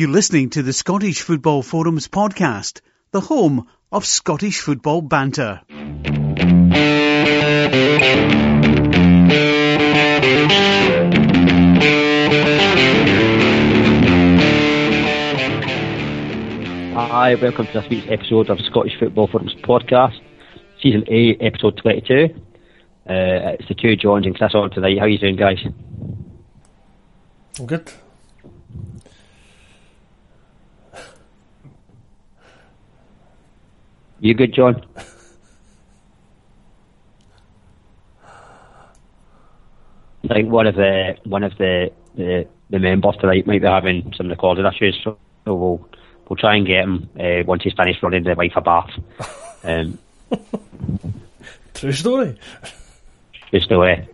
You're listening to the Scottish Football Forums podcast, the home of Scottish football banter. Hi, welcome to this week's episode of the Scottish Football Forums podcast, season 8, episode 22. Uh, it's the two Johns and Chris on tonight. How are you doing, guys? I'm good. You good, John? I think one of the one of the, the the members tonight might be having some recording issues, so we'll we'll try and get him uh, once he's finished running the wife a bath. Um, True story. just the way.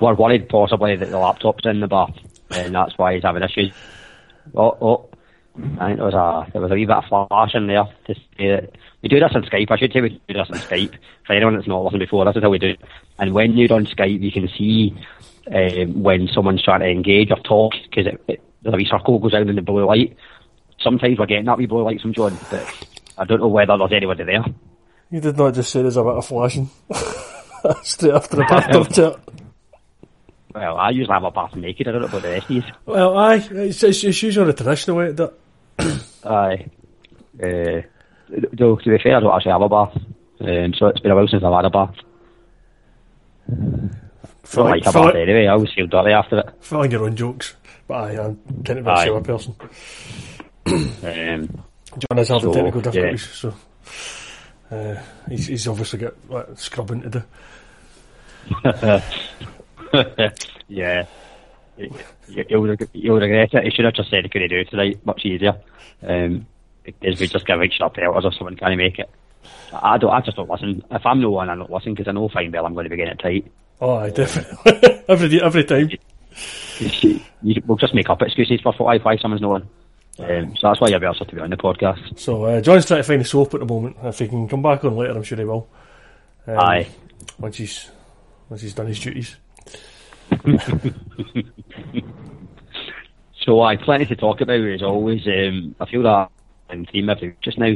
We're worried possibly that the laptop's in the bath, and that's why he's having issues. Oh, oh. I think there was a there was a wee bit of flash in there. To say that we do this on Skype. I should say we do this on Skype. For anyone that's not listened before, this is how we do it. And when you're on Skype, you can see um, when someone's trying to engage or talk because it, it, there's wee circle goes down in the blue light. Sometimes we're getting that wee blue light from John, but I don't know whether there's anybody there. You did not just say there's a bit of flashing. Straight after the bathtub chat. Well, I usually have a bath naked. I don't know about the rest of you. Well, aye, it's, it's, it's usually the traditional way to do it. Aye. Uh, though, to be fair, I don't actually have a bath. Um, so it's been a while since I've had a bath. Feel like, anyway. I dirty after it. your own jokes. But aye, I'm kind a Aye. person. Um, John is having So, technical yeah. difficulties, so uh, he's, he's obviously got like, scrubbing to do. yeah. You- You'll, you'll regret it. You should have just said he couldn't do it tonight. Much easier. Um, because we just give extra pelters if someone can't make it. I don't. I just don't listen. If I'm no one, I don't listen because I know fine well I'm going to be getting it tight. Oh, aye, definitely. every, every time. You- you- we'll just make up excuses for why, why someone's no one. Um, so that's why you're better to be on the podcast. So uh, John's trying to find the soap at the moment. If he can come back on later, I'm sure he will. Um, Aye. Once he's once he's done his duties. So I plenty to talk about as always. Um, I feel that in theme every just now,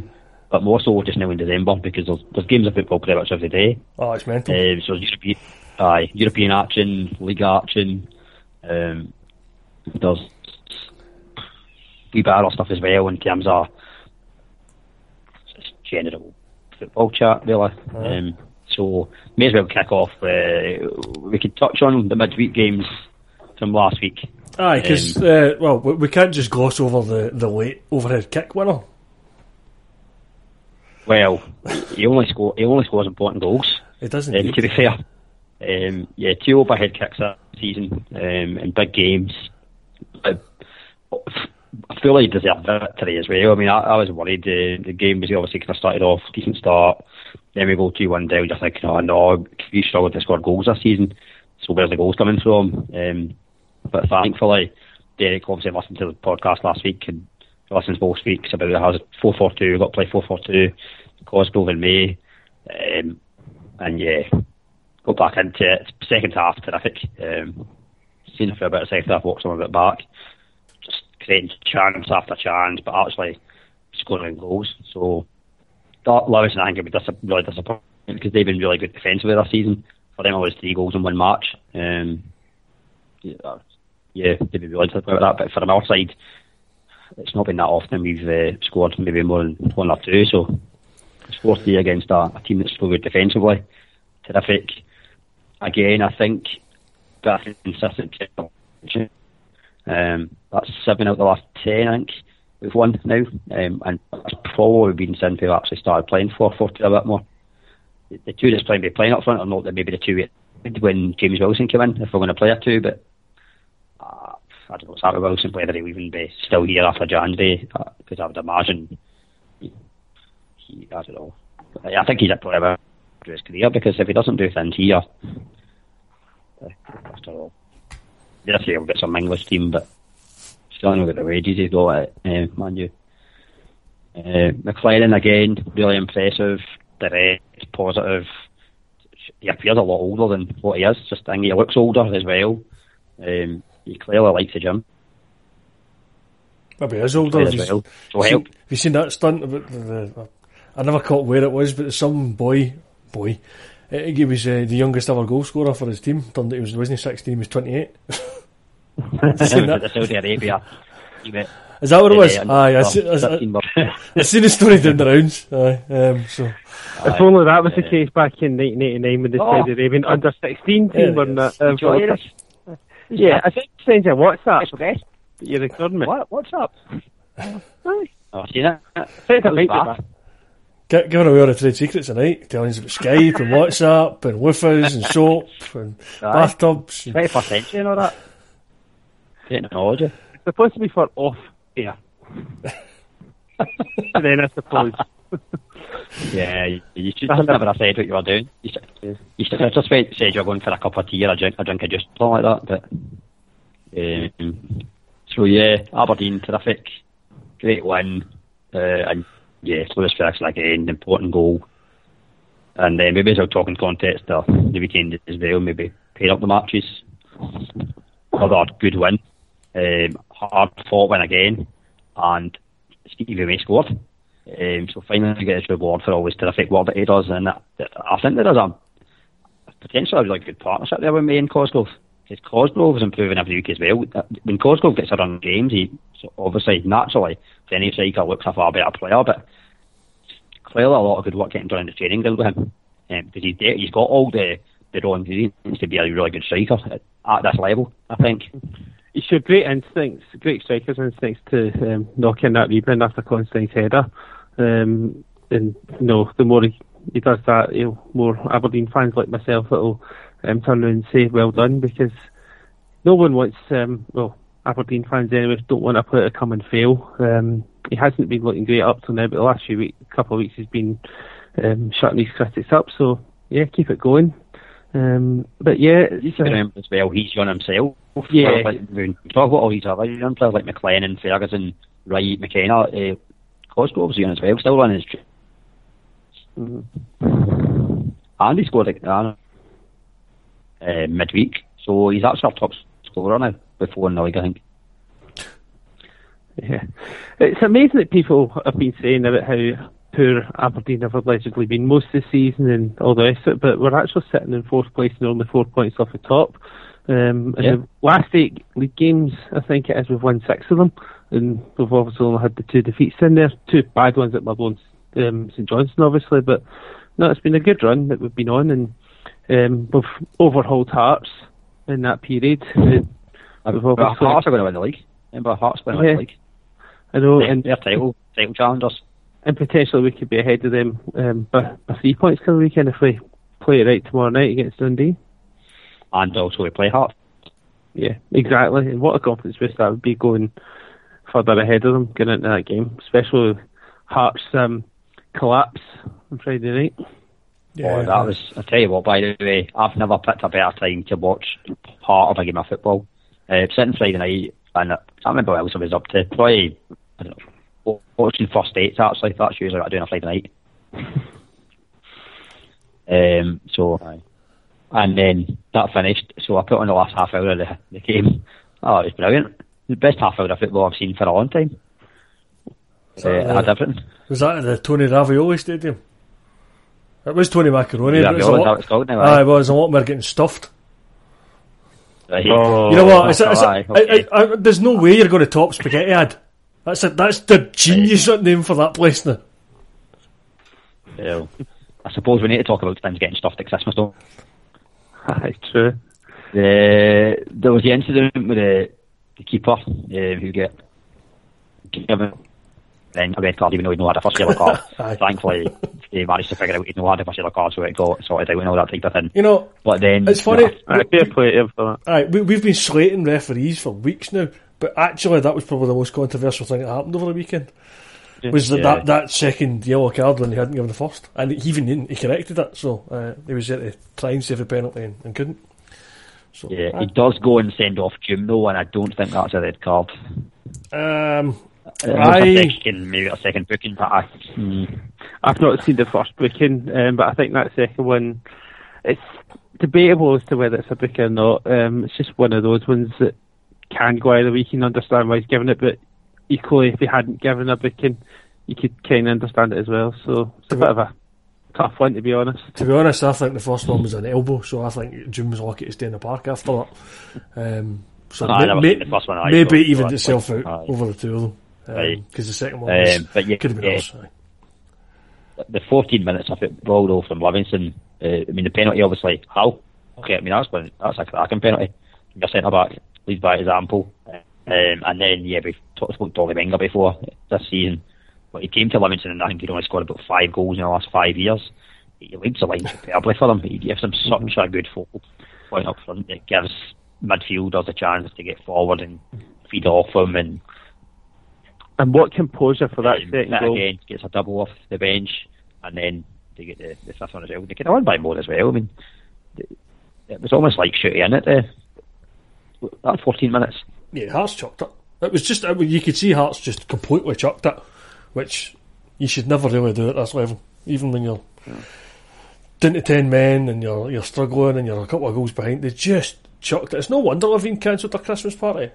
but more so just now in December because there's, there's games of football pretty much every day. Oh, it's mental. Um, so European, aye, European action, League action. Um, there's wee bit of other stuff as well in terms of just general football chat, really. Um, so may as well kick off. Uh, we could touch on the midweek games from last week. Aye, because uh, well, we, we can't just gloss over the, the late overhead kick winner. Well, he only score he only scores important goals. It doesn't. Um, to be fair, um, yeah, two overhead kicks that season um, in big games. I, I feel like he deserved victory as well. I mean, I, I was worried. The, the game was obviously kind of started off decent start. Then we go two one down. Just like, oh no, we struggled to score goals this season. So where's the goals coming from? Um, but thankfully, Derek obviously listened to the podcast last week and listens both weeks about how four four two. Got to play four four two. Cosgrove in May. Um, and yeah, go back into it. Second half, terrific. Um, seen a fair bit of second half, walked some of it back. Just creating chance after chance, but actually scoring goals. So, that Lewis and I think would be dis- really disappointed because they've been really good defensively this season. For them, it was three goals in one match. Um, yeah, yeah, they'd be really disappointed about that. But from our side, it's not been that often we've uh, scored maybe more than one or two. So, it's 4 3 against a, a team that's so good defensively. Terrific. Again, I think bit of consistency. Um, that's seven out of the last ten, I think we've won now, um, and that's probably been since we've actually started playing 4 4 2 a bit more. The, two that's playing, be playing up front, or not that maybe the two when James Wilson came in, if we're going to play a two, but I don't know, Sarah Wilson, whether he'll even be still here after January, because I would imagine he, he, I don't know. I think he's at probably about his career because if he doesn't do things here, uh, after all, yes, he'll get some English team, but still not get the wages he's got at uh, Man. Uh, McLaren again, really impressive, direct, positive. He appears a lot older than what he is. Just think he looks older as well. Um, he clearly likes the gym. Maybe he's older. as Have you, well. So seen, help. have you seen that stunt about the, the, I never caught where it was, but some boy, boy, uh, he was uh, the youngest ever goal scorer for his team. Turned out he was wasn't he sixteen, he was twenty eight. seen that? the Saudi Arabia. Is that what it was? Yeah, Aye, I, oh, see, I, I, 13 bucks. I seen the story down the rounds. Aye, um, so If only that was the case back in 1989 when the Oh. Saudi Arabian under 16 Yeah, team won that. Uh, Um, enjoy this. Yeah, I think send you a WhatsApp. Special guest. but You're ignoring me. What? What's up? Aye. Oh, I've seen it. Send it right Bath. back. Gi- giving away all the trade secrets tonight, telling us about Skype and WhatsApp and woofers and soap and Aye. bathtubs. And, 21st century and all that. Technology. It's supposed to be for off air. then I suppose. Yeah, you, you should just never have said what you were doing. You should, you should have just said you were going for a cup of tea or a drink, a drink of juice, something like that. But um, so yeah, Aberdeen terrific, great win, uh, and yeah, Lewis Ferguson again, important goal. And then maybe as well talking context uh, the weekend as well, maybe paid up the matches. Another good win, um, hard fought win again, and Stevie May scored. Um, so finally get his reward for all his terrific work that he does, and that, I think there is a potentially a really good partnership there with May and Cosgrove. Because Cosgrove is improving every week as well. When Cosgrove gets a run of games, he obviously naturally if any striker looks a far better player, but clearly a lot of good work getting done in the training ground with him. Um, because he's, de- he's got all the, the raw ingredients to be a really good striker at, at this level, I think. He showed great instincts, great striker's instincts to um, knock in that rebound after Considine's header. Um, and you know, the more he, he does that, you know, more Aberdeen fans like myself will um, turn around and say well done because no one wants, um, well, Aberdeen fans anyway don't want a player to come and fail. Um, he hasn't been looking great up till now, but the last few week, couple of weeks he's been um, shutting his critics up. So yeah, keep it going. Um, but yeah, it's, uh, remember as well, he's young himself. Yeah. Like, when you talk about all these other young players like McLennan, Ferguson, Wright, McKenna, uh, Cosgrove's young as well, still running his tr- And he scored uh, uh, midweek, so he's actually our top scorer now, before in the league, I think. Yeah. It's amazing that people have been saying about how poor Aberdeen have allegedly been most of the season and all the rest of it, but we're actually sitting in fourth place and only four points off the top. Um, and Yeah. the last eight league games, I think it is, we've won six of them, and we've obviously only had the two defeats in there, two bad ones at and um, St Johnstone, obviously, but no, it's been a good run that we've been on, and um, we've overhauled Hearts in that period. Uh, We've But Hearts are going to win the league. Remember, Hearts going to win the league. I know, They're, and they're title, title challengers. and potentially we could be ahead of them um, by, by three points come the weekend if we play it right tomorrow night against Dundee. And also we play Hearts. Yeah, exactly. And what a confidence boost that would be going further ahead of them getting into that game, especially with Hearts um, collapse on Friday night. Oh, that was, I tell you what, by the way, I've never picked a better time to watch part of a game of football. Uh, sitting Friday night, and I can't remember what else I was up to. Probably, I don't know, watching first dates actually. That's usually what I do on a Friday night. um, so, and then that finished, so I put on the last half hour of the, the game. Oh, it was brilliant. The best half hour of football I've seen for a long time. Uh, it had everything. Was that at the Tony Ravioli Stadium? It was Tony Macaroni. but it was a Ravioli, is lot- what it's called now, Aye, aye? it was a lot more getting stuffed. Right. Oh, You know what? It's, it's, aye, okay. I, I, I, there's no way you're going to top Spaghetti Ad. That's a, that's the genius name for that place now. So, I suppose we need to talk about things getting stuffed at Christmas though. Aye, true. The, there was the incident with the, the keeper um, who get given then a red card even though he'd no had a first yellow card. Thankfully, he managed to figure out he'd no had a first yellow card, so it got sorted out and all that type of thing. You know, But then it's funny. Aye, fair play to him for that. Aye, we, we've been slating referees for weeks now, but actually that was probably the most controversial thing that happened over the weekend. Was that, Yeah. that that second yellow card when he hadn't given the first, and he even he corrected it, so uh, he was there to try and save a penalty and, and couldn't. So Yeah, aye. he does go and send off Jim though, and I don't think that's a red card. um, Uh, I- a second, maybe a second booking, but I, hmm, I've not seen the first booking, um, but I think that second one, it's debatable as to whether it's a booking or not. Um, it's just one of those ones that can go either way. You can understand why he's given it, but equally, if he hadn't given a booking, you could kind of understand it as well. So it's a bit of a tough one, to be honest. To be honest, I think the first one was an elbow, so I think Dunne was lucky to stay in the park after that. Um, so I never may, the first one maybe so evened itself out aye. over the two of them. Because Right. the second one was, Um, but yeah, could have been yeah. worse. the 14 minutes of it rolled off from Livingston. Uh, I mean, the penalty obviously. How? Okay, I mean that's one, that's a cracking penalty. Your centre back leads by example. Um, and then yeah, we talked about Dolly Menga before this season. But he came to Livingston and I think he'd only scored about five goals in the last five years. He leads the line superbly for them. He gives them such a good focal point up front. It gives midfielders a chance to get forward and feed off them. and And what composure for that um, second that goal. again gets a double off the bench, and then they get the, the fifth one as well. They could have won by more as well. I mean, it was almost like shooting in at the that 14 minutes. Yeah, Hearts chucked it. It was just, you could see Hearts just completely chucked it, which you should never really do at this level, even when you're down to 10 men and you're, you're struggling and you're a couple of goals behind. They just chucked it. It's no wonder Levein cancelled their Christmas party.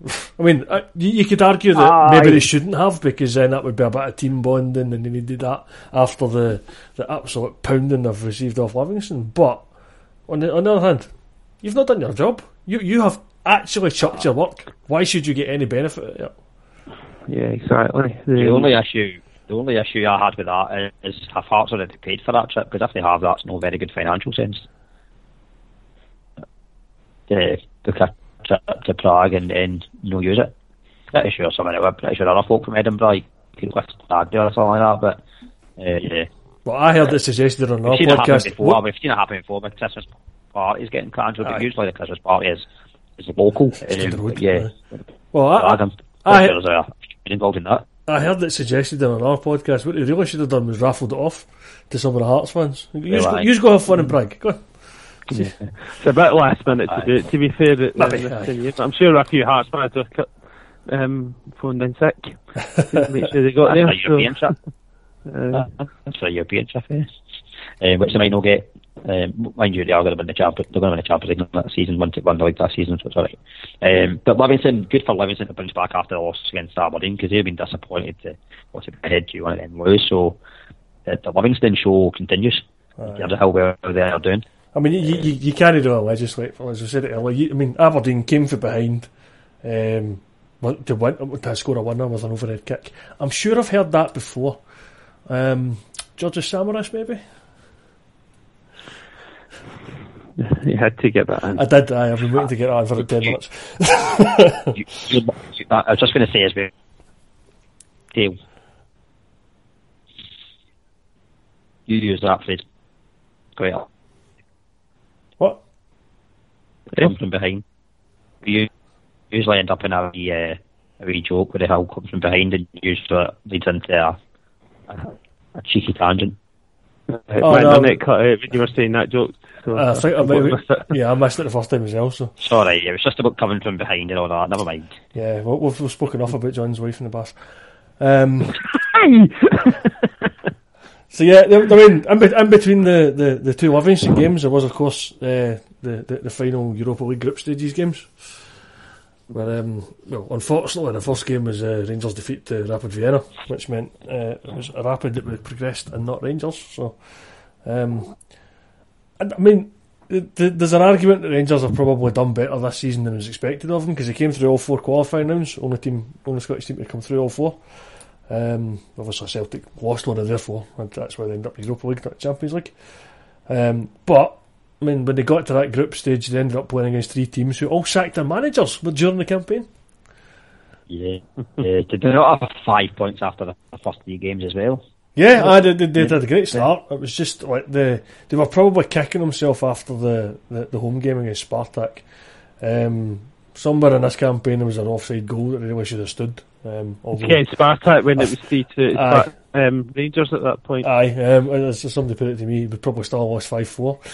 I mean, uh, you, you could argue that maybe they shouldn't have because then that would be about a bit of team bonding and they needed that after the, the absolute pounding they've received off Livingston. But on the, on the other hand, you've not done your job. You you have actually chucked your work. Why should you get any benefit of it? Yeah, exactly. The Um, only issue, the only issue I had with that is have Hearts already paid for that trip? Because if they have, that's no very good financial sense. To book a trip to Prague and then no use it. Pretty sure someone, I'm pretty sure other folk from Edinburgh like, could list Stag do or something like that. But uh, yeah. Well, I heard this suggested on our We've seen it happen podcast. before. What- We've seen it happen before. But Christmas parties getting cancelled. But usually the Christmas party is is local. Down the Um, road, but yeah, Well, I, Prague, I'm I- pretty sure there's a been involved in that. I heard it suggested on our podcast. What they really should have done was raffled it off to some of the Hearts fans. You just, go, you just go have fun in Prague. Go on. It's a bit last minute to do it, to be fair. At, um, Maybe, this aye. time of year. I'm sure a few Hearts fans have cut, um, phoned in sick to make sure they got That's there. a European trip. So, uh, That's a European trip, yes. Uh, which they might not get. Um, mind you, they are going to win the Champions. They're going to win the Champions League that season. Won, the league that season, so it's all right. Um, but Livingston, good for Livingston to bounce back after the loss against Aberdeen because they've been disappointed to what's it ahead to one of them lose. So uh, the Livingston show continues. In terms of how well they are doing. I mean, you, you, you can't do a legislate for, as I said earlier. You, I mean, Aberdeen came from behind um, to win to score a winner with an overhead kick. I'm sure I've heard that before. Um, George Samaras, maybe. you had to get that in. I did. I have been waiting to get that in for ten minutes. You, you, you- I was just going to say as well. Dale, you use that phrase quite a. What? come from behind. You usually end up in a wee, uh, a wee joke where the hill comes from behind and usually it leads into a, a, a cheeky tangent. Uh, Oh, my no. internet cut out when you were saying that joke. So I think I completely maybe, missed it. yeah, I missed it the first time as well. So Sorry, it was just about coming from behind and all that. Never mind. yeah, well, we've, we've spoken off about John's wife in the bus. Um, so yeah, I mean, in, be- in between the, the, the two Livingston games, there was of course uh, the, the the final Europa League group stages games. Where, um, well, unfortunately, the first game was uh, Rangers' defeat to Rapid Vienna, which meant uh, it was a Rapid that would progressed and not Rangers. So, um, and, I mean, th- th- there's an argument that Rangers have probably done better this season than was expected of them because they came through all four qualifying rounds. Only team, only Scottish team to come through all four. Um, obviously, Celtic lost one of their four, and that's why they ended up in the Europa League, not Champions League. Um, but I mean, when they got to that group stage, they ended up playing against three teams who all sacked their managers during the campaign. Yeah. uh, did they not have five points after the, the first three games as well? Yeah, I did, they, they did a great start. It was just like the they were probably kicking themselves after the, the, the home game against Spartak. Um, somewhere in this campaign there was an offside goal that they really should have stood. Um, although- Against Spartak when it was 3 2 Aye. Um, Rangers at that point. Aye, um, as somebody put it to me, we probably still lost 5 4.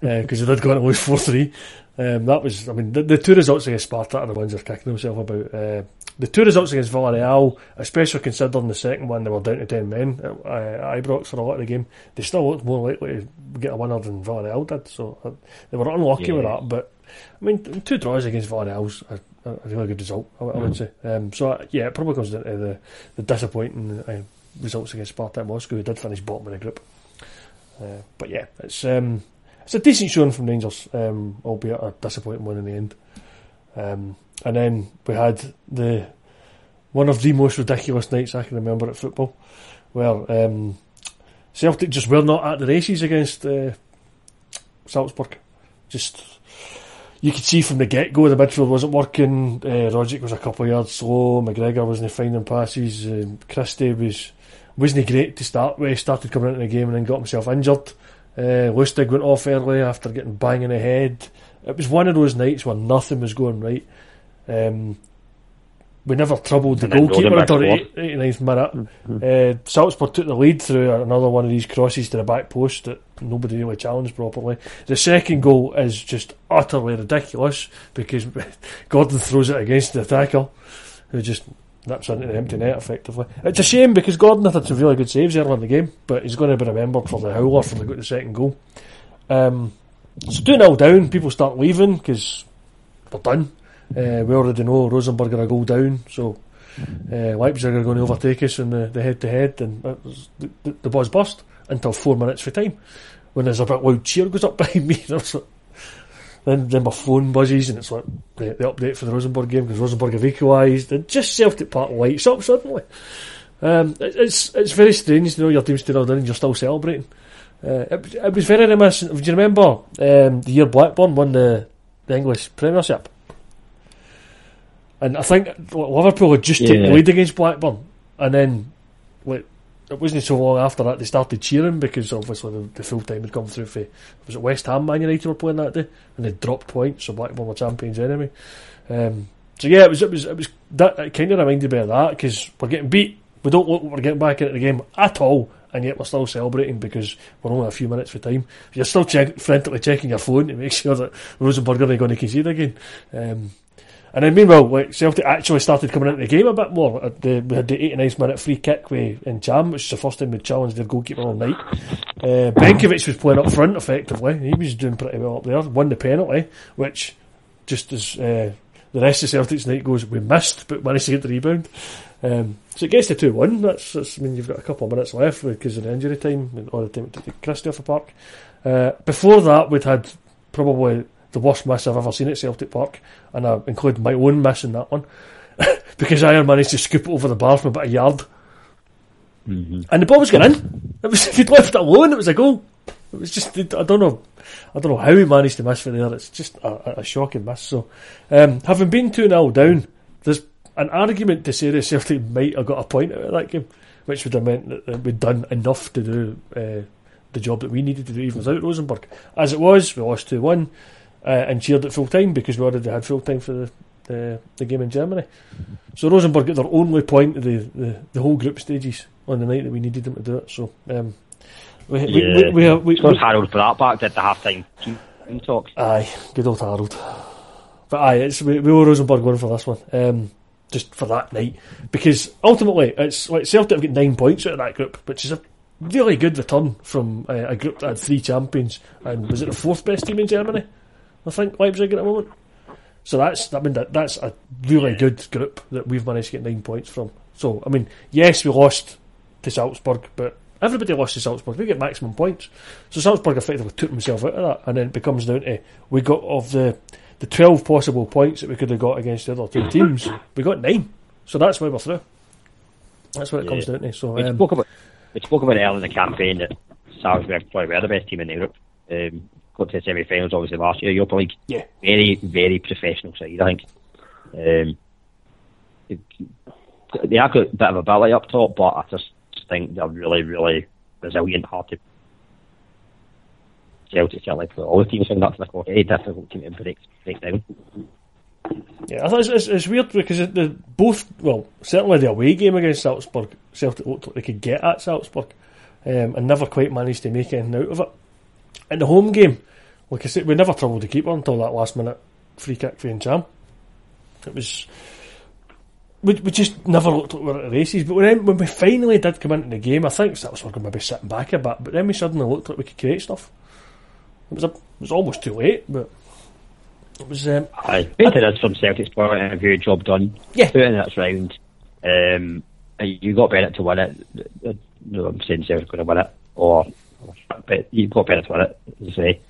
Because they did go on to lose 4 3. Um, that was, I mean, the, the two results against Sparta are the ones they're kicking themselves about. Uh, the two results against Villarreal, especially considering the second one, they were down to 10 men at uh, Ibrox for a lot of the game. They still looked more likely to get a winner than Villarreal did. So uh, they were unlucky with that, but I mean, two draws against Villarreal's a, really good result, I, I would say. Um, so, uh, yeah, it probably comes down to the, the disappointing uh, results against Spartak Moscow, who did finish bottom of the group. Uh, but yeah, it's um, it's a decent showing from Rangers, um, albeit a disappointing one in the end. Um, and then we had the one of the most ridiculous nights I can remember at football, where um, Celtic just were not at the races against uh, Salzburg. Just you could see from the get go the midfield wasn't working. Uh, Rogic was a couple of yards slow. McGregor wasn't finding passes. Uh, Christie was wasn't great to start with. Started coming into the game and then got himself injured. Uh, Lustig went off early after getting bang in the head. It was one of those nights where nothing was going right. Um, we never troubled the goalkeeper until the 89th minute. Mm-hmm. Uh, Salzburg took the lead through another one of these crosses to the back post that nobody really challenged properly. The second goal is just utterly ridiculous because Gordon throws it against the attacker who just nips into the empty net effectively. It's a shame because Gordon had some really good saves early in the game, but he's going to be remembered for the howler for the, the second goal. Um, so 2 0 down, people start leaving because they're done. Uh, we already know Rosenborg are a goal down, so uh, Leipzig are going to overtake us in the, head to head, and was, the, the, buzz burst until four minutes for time when there's a bit loud cheer goes up behind me. And like, then, then my phone buzzes and it's like the, the update for the Rosenborg game because Rosenborg have equalised and just Celtic Park lights up suddenly. Um, it, it's it's very strange, you know, your team's still down and you're still celebrating. Uh, it, it was very reminiscent. Do you remember um, the year Blackburn won the, the English Premiership? And I think Liverpool had just yeah. taken the lead against Blackburn, and then like, it wasn't so long after that they started cheering because obviously the, the full time had come through for was it West Ham Man United were playing that day and they dropped points so Blackburn were champions anyway. Um, so yeah, it was it was it was that it kind of reminded me of that because we're getting beat, we don't look we're getting back into the game at all, and yet we're still celebrating because we're only a few minutes for time. You're still check, frantically checking your phone to make sure that Rosenborg are going to concede again. Um, and then meanwhile, Celtic actually started coming into the game a bit more. The, we had the 89th minute free kick with Ntcham, which is the first time we challenged their goalkeeper all night. Uh, Benkovic was playing up front effectively. He was doing pretty well up there. Won the penalty, which just as uh, the rest of Celtic's night goes, we missed, but managed to get the rebound. Um, so it gets to 2 1. That's, that's, I mean, you've got a couple of minutes left because of the injury time, or the time to take Christie off the park. Uh, before that, we'd had probably the worst miss I've ever seen at Celtic Park, and I include my own miss in that one because I managed to scoop it over the bar from about a yard, mm-hmm. and the ball was going in. It was if he'd left it alone, it was a goal. It was just I don't know, I don't know how he managed to miss for there. It's just a, a shocking miss. So, um, having been two 0 down, there's an argument to say that Celtic might have got a point out of that game, which would have meant that we'd done enough to do. Uh, the job that we needed to do even without Rosenborg. As it was, we lost 2 1 uh, and cheered at full time because we already had full time for the, the, the game in Germany. So Rosenborg got their only point of the, the, the, whole group stages on the night that we needed them to do it. So um, we, yeah. we, we, we, have, we, we Harold for that back at the half time talk. Aye, good old Harold. But aye, it's, we, we were Rosenborg going for this one. Um, just for that night because ultimately it's like Celtic have got nine points out of that group, which is a really good return from uh, a group that had three champions and was it the fourth best team in Germany? I think Leipzig at the moment. So that's I mean that that's a really good group that we've managed to get nine points from. So I mean, yes, we lost to Salzburg, but everybody lost to Salzburg. We get maximum points. So Salzburg effectively took themselves out of that, and then it becomes down to we got of the the twelve possible points that we could have got against the other two teams, we got nine. So that's why we're through. That's what it yeah. comes down to. So we um, spoke about we spoke about early in the campaign that Salzburg probably were the best team in Europe. Um, got to the semi-finals obviously last year. Europa League, yeah, very very professional side. I think. Um, they have got a bit of ability up top, but I just think they're really really resilient, hard to. Celtic certainly put all the teams in that to the quarter. Very difficult team to break break down. Yeah, I thought it's, it's, it's weird because the both well certainly the away game against Salzburg, Celtic looked like they could get at Salzburg, um, and never quite managed to make anything out of it. In the home game, like I said, we never troubled the keeper until that last minute free kick for Ntcham. It was. We, we just never looked like we were at the races, but when, when we finally did come into the game, I think that was we were maybe sitting back a bit, but then we suddenly looked like we could create stuff. It was a, it was almost too late, but It was. Um, I painted as from Celtic's point of view, job done. Yeah. Put in that round. Um, you got Bennett to win it. No, I'm saying Celtic's going to win it, or but you got Bennett to it. As I say,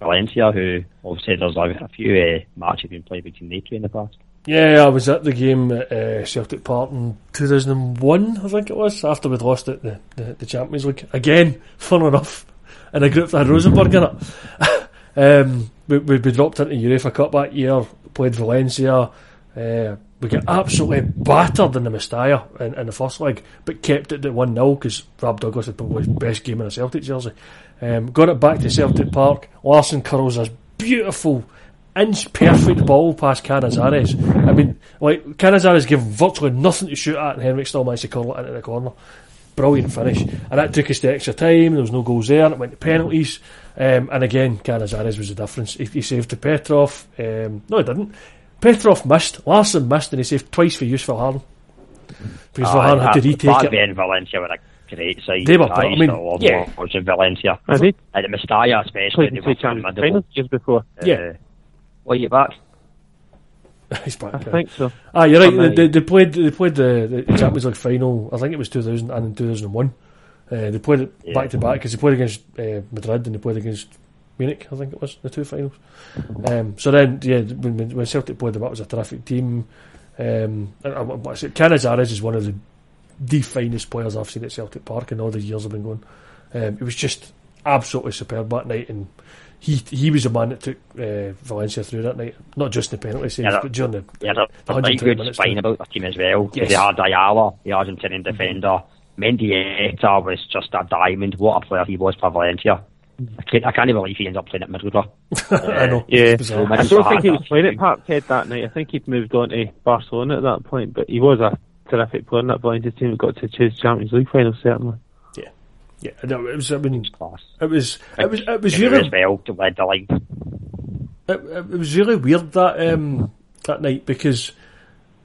Valencia, who obviously there's a, a few uh, matches been played between they two in the past. yeah, I was at the game at uh, Celtic Park in 2001, I think it was, after we'd lost it, the, the, the Champions League. Again, fun enough, in a group that had Rosenborg in it. um, we, we, we dropped into UEFA Cup that year, played Valencia. Uh, we got absolutely battered in the Mestalla in, in the first leg, but kept it at 1 0 because Rab Douglas had probably his best game in a Celtic jersey. Um, got it back to Celtic Park. Larsson curls this beautiful, inch perfect ball past Canizares. I mean, like, Canizares gave virtually nothing to shoot at, and Henrik still managed to curl it into the corner. Brilliant finish. And that took us to extra time. There was no goals there, and it went to penalties. Um, and again, Canizares was the difference. He, he saved to Petrov. Um, no, he didn't. Petrov missed. Larsson missed, and he saved twice for use for Harden. Because Aye, Vahan had to retake back it. then Valencia were a great side. They were, I I mean, to love yeah. watching Valencia. I did. At the Mestalla especially, Played they in were two Champions formidable. finals years before. Yeah. Uh, what are you back? He's back. I yeah. think so. Ah, you're right. They, they, they played. They played the, the Champions League final. I think it was 2000 and in 2001. Uh, they played it back to back because they played against uh, Madrid and they played against Munich. I think it was the two finals. Um, so then, yeah, when, when Celtic played them, it was a terrific team. Um, and, I say, Canizares is one of the the finest players I've seen at Celtic Park in all the years I've been going. Um, it was just absolutely superb that night, and he he was the man that took uh, Valencia through that night. Not just the penalty saves, Yeah, that- but during the The 120 good minutes spine about the team as well. Yes. They had Ayala, the Argentinian defender. Mendieta was just a diamond. What a player he was for Valencia. I can't, I can't even believe he ended up playing at midfielder. I know. Yeah. It's. I don't think he was playing at Parkhead that night. I think he'd moved on to Barcelona at that point, but he was a terrific player in that Valencia team that got to choose Champions League final, certainly. Yeah, Yeah. no, it was. I mean, Class. it was. It was. It was really. well to lead the line. It, it was really weird that um, that night because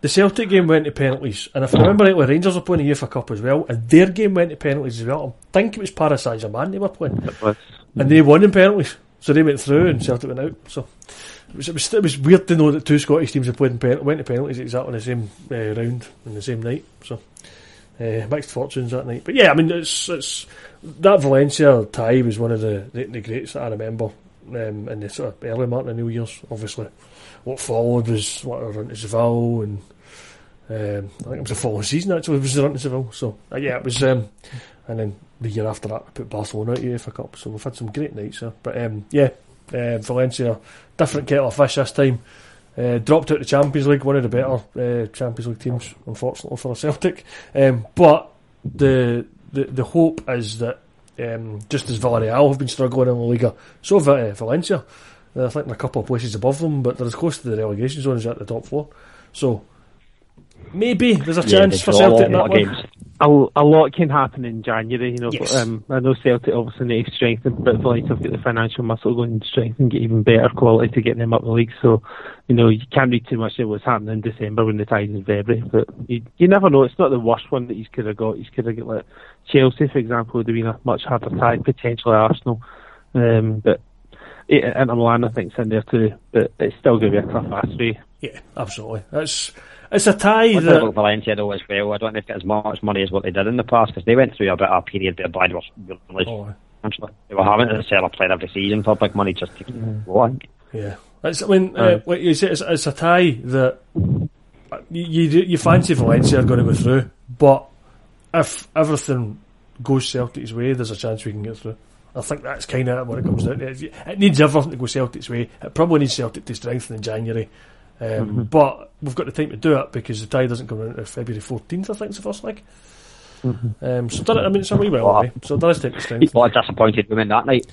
the Celtic game went to penalties, and if I remember rightly, Rangers were playing the UEFA Cup as well, and their game went to penalties as well. I think it was Paris Saint Germain they were playing, It was. And they won in penalties, so they went through and Celtic went out. So it was. It was, it was weird to know that two Scottish teams had played in went to penalties exactly the same uh, round in the same night. So. Uh, mixed fortunes that night, but yeah, I mean, it's it's that Valencia tie was one of the the, the greats that I remember um, in the sort of early Martin O'Neill years. Obviously, what followed was what run to Seville, and um, I think it was the following season actually was the run to Seville. So uh, yeah, it was, um, and then the year after that, we put Barcelona out of UEFA Cup. So we've had some great nights there. But um, yeah, uh, Valencia, different kettle of fish this time. Uh, dropped out of the Champions League, one of the better uh, Champions League teams, unfortunately for Celtic. Um, but the, the the hope is that um, just as Villarreal have been struggling in La Liga, so uh, Valencia. I think they're a couple of places above them, but they're as close to the relegation zone as at the top four. So maybe there's a Yeah, chance for Celtic in that one. A, a lot can happen in January, you know. Yes. Um, I know Celtic obviously need to strengthen, but Valencia have got the financial muscle going to strengthen, get even better quality to get them up the league. So, you know, you can't read too much into what's happening in December when the tide is February. But you, you never know. It's not the worst one that you could have got. You could have got like Chelsea, for example, would have been a much harder tie, potentially Arsenal. Um, but it, Inter Milan, I think, is in there too. But it's still going to be a tough ass race. Yeah, absolutely. It's it's a tie One thing that about Valencia though as well, I don't know if they get as much money as what they did in the past because they went through a bit of a period whereby they were really Oh, they were having to sell a player every season for big money just to keep going. Yeah, it's, I mean, uh, Aye. like you say, it's, it's a tie that you you, fancy Valencia are going to go through, but if everything goes Celtic's way, there's a chance we can get through. I think that's kind of what it comes down to. It it needs everything to go Celtic's way. It probably needs Celtic to strengthen in January. Um, But we've got the time to do it because the tie doesn't come out until February 14th, I think, is the first leg. Um, so, there- I mean, it's a wee while Wow. away. So, there is time to strengthen. A lot of disappointed women that night.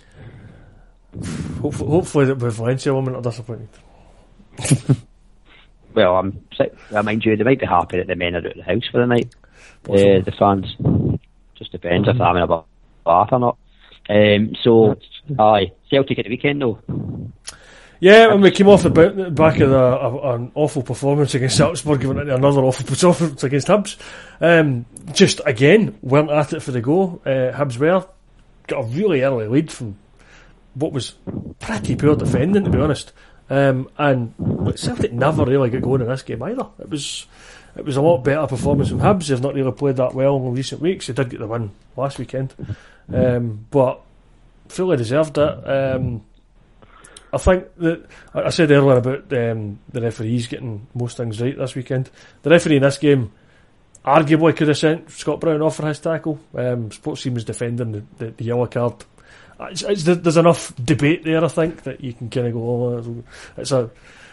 Hopefully, hopefully that with Valencia women are disappointed. Well, I'm I mind you, they might be happy that the men are out of the house for the night. Uh, the fans. Just depends if they're having a bath or not. Um, so, aye, Celtic at the weekend though. Yeah, when we came off the back of the, a, an awful performance against Salzburg, giving into another awful performance against Hibs. Um, just again, weren't at it for the goal. Uh, Hibs were got a really early lead from what was pretty poor defending, to be honest. Um, and Celtic never really got going in this game either. It was it was a lot better performance from Hibs. They've not really played that well in recent weeks. They did get the win last weekend, um, but fully deserved it. Um, I think that I said earlier about um, the referees getting most things right this weekend. The referee in this game arguably could have sent Scott Brown off for his tackle. Um, Sports team was defending the, the, the yellow card. It's, it's, there's enough debate there, I think, that you can kind of go. Oh, it's a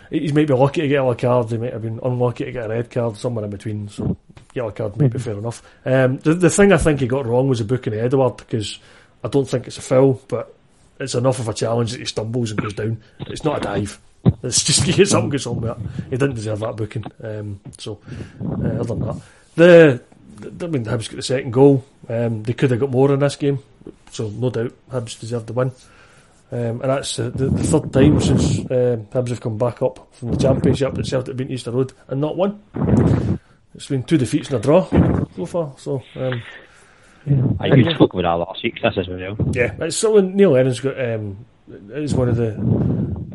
he's maybe lucky to get a yellow card. He might have been unlucky to get a red card, somewhere in between. So yellow card might be fair enough. Um, the the thing I think he got wrong was the booking of Edouard because I don't think it's a foul, but it's enough of a challenge that he stumbles and goes down. It's not a dive. It's just he gets up and goes on with it. He didn't deserve that booking. Um, so uh, other than that, the, the I mean Hibs got the second goal. Um, they could have got more in this game, so no doubt Hibs deserved the win. Um, and that's uh, the, the, third time since uh, Hibs have come back up from the Championship that Celtic have been Easter Road and not won. It's been two defeats and a draw so far. So um, I yeah. spoke about that last week. This as well. Yeah, it's something Neil Lennon's got. Um, is one of the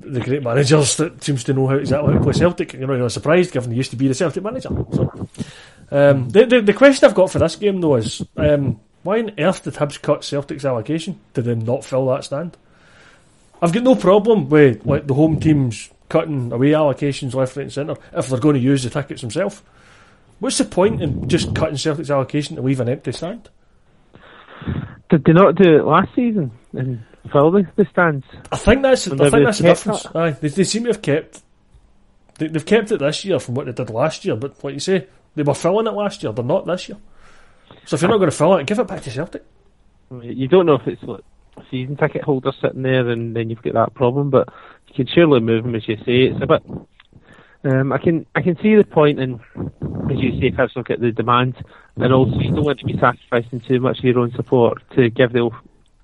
the great managers that seems to know how exactly how to play Celtic. You're not really surprised, given he used to be the Celtic manager. So, um, the, the, the question I've got for this game though is um, why on earth did Hibs cut Celtic's allocation? Did they not fill that stand? I've got no problem with like the home teams cutting away allocations left, right, and centre if they're going to use the tickets themselves. What's the point in just cutting Celtic's allocation to leave an empty stand? Did they not do it last season and fill the, the stands? I think that's I think that's the difference. Aye, they, they seem to have kept they, have kept it this year from what they did last year. But like you say, they were filling it last year. They're not this year. So if you're not going to fill it, give it back to Celtic. You don't know if it's like season ticket holders sitting there, and then you've got that problem. But you can surely move them, as you say. It's a bit. Um, I can I can see the point in, as you say, perhaps look at the demand, and also you don't want to be sacrificing too much of your own support to give the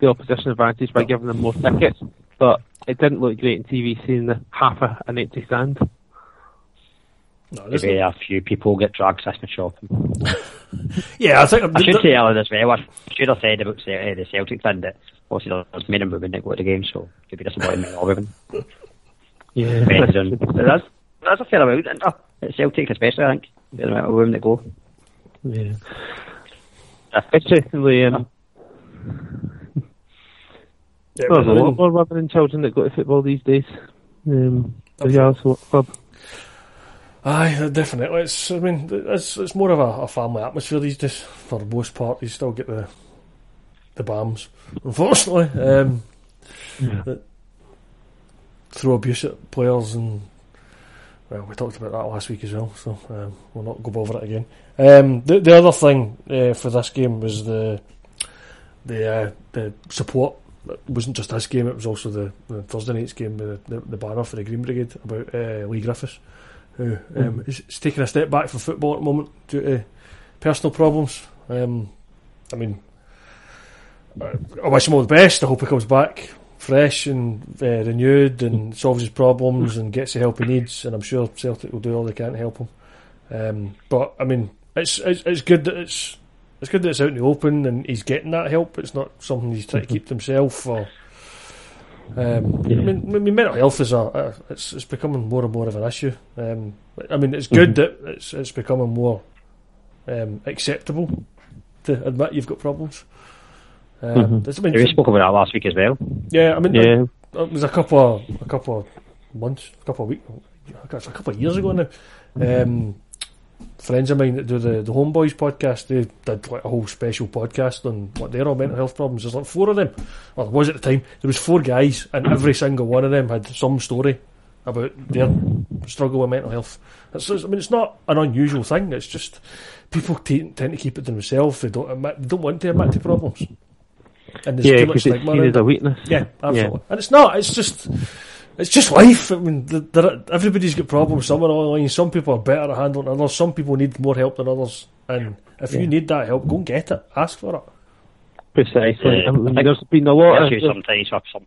the opposition advantage by giving them more tickets. But it didn't look great in TV seeing the half a, an empty stand. No, Maybe a few people get dragged Christmas shopping. yeah, I think I should say earlier as well. I should have said about the Celtic thing that obviously there's men and women that go to the game, so could be disappointing men or women. Yeah, that's that's a fair amount. Isn't At Celtic, especially, I think the amount of room to go. Yeah. Interestingly, um, yeah, well, there's a lot more women and children that go to football these days. Um, the club. Aye, definitely. It's I mean, it's it's more of a, a, family atmosphere these days for the most part. You still get the the BAMs, unfortunately. Um, yeah. that throw abuse at players and well, we talked about that last week as well, so um, we'll not go over it again. Um, the the other thing uh, for this game was the the uh, the support. It wasn't just this game; it was also the, the Thursday night's game, the, the, the banner for the Green Brigade about uh, Leigh Griffiths, who um, mm. is, is taking a step back from football at the moment due to personal problems. Um, I mean, I wish him all the best. I hope he comes back fresh and uh, renewed and solves his problems and gets the help he needs. And I'm sure Celtic will do all they can to help him. Um, but I mean, it's, it's, it's good that it's it's good that it's out in the open and he's getting that help. It's not something he's trying to keep to himself or. Um, yeah. I, mean, I mean, mental health is a uh, it's it's becoming more and more of an issue. Um, I mean, it's good mm-hmm. that it's it's becoming more um, acceptable to admit you've got problems. Um, mm-hmm. I mean, we spoke about that last week as well. Yeah, I mean, yeah. it was a couple, of, a couple of months, a couple of weeks, a couple of years ago now. Um, friends of mine that do the the Homeboys podcast, they did like a whole special podcast on what their all mental health problems. There's like four of them. Well, it was at the time. There was four guys, and every single one of them had some story about their struggle with mental health. It's, I mean, it's not an unusual thing. It's just people t- tend to keep it to themselves. They don't admit, they don't want to admit to problems and there's yeah, too much stigma around. a weakness. Yeah, absolutely. Yeah. And it's not. It's just. It's just life. I mean, there, everybody's got problems somewhere along the line. Some people are better at handling others. Some people need more help than others. And if yeah. you need that help, go and get it. Ask for it. Precisely. Yeah. I mean, there's been a lot of sometimes some.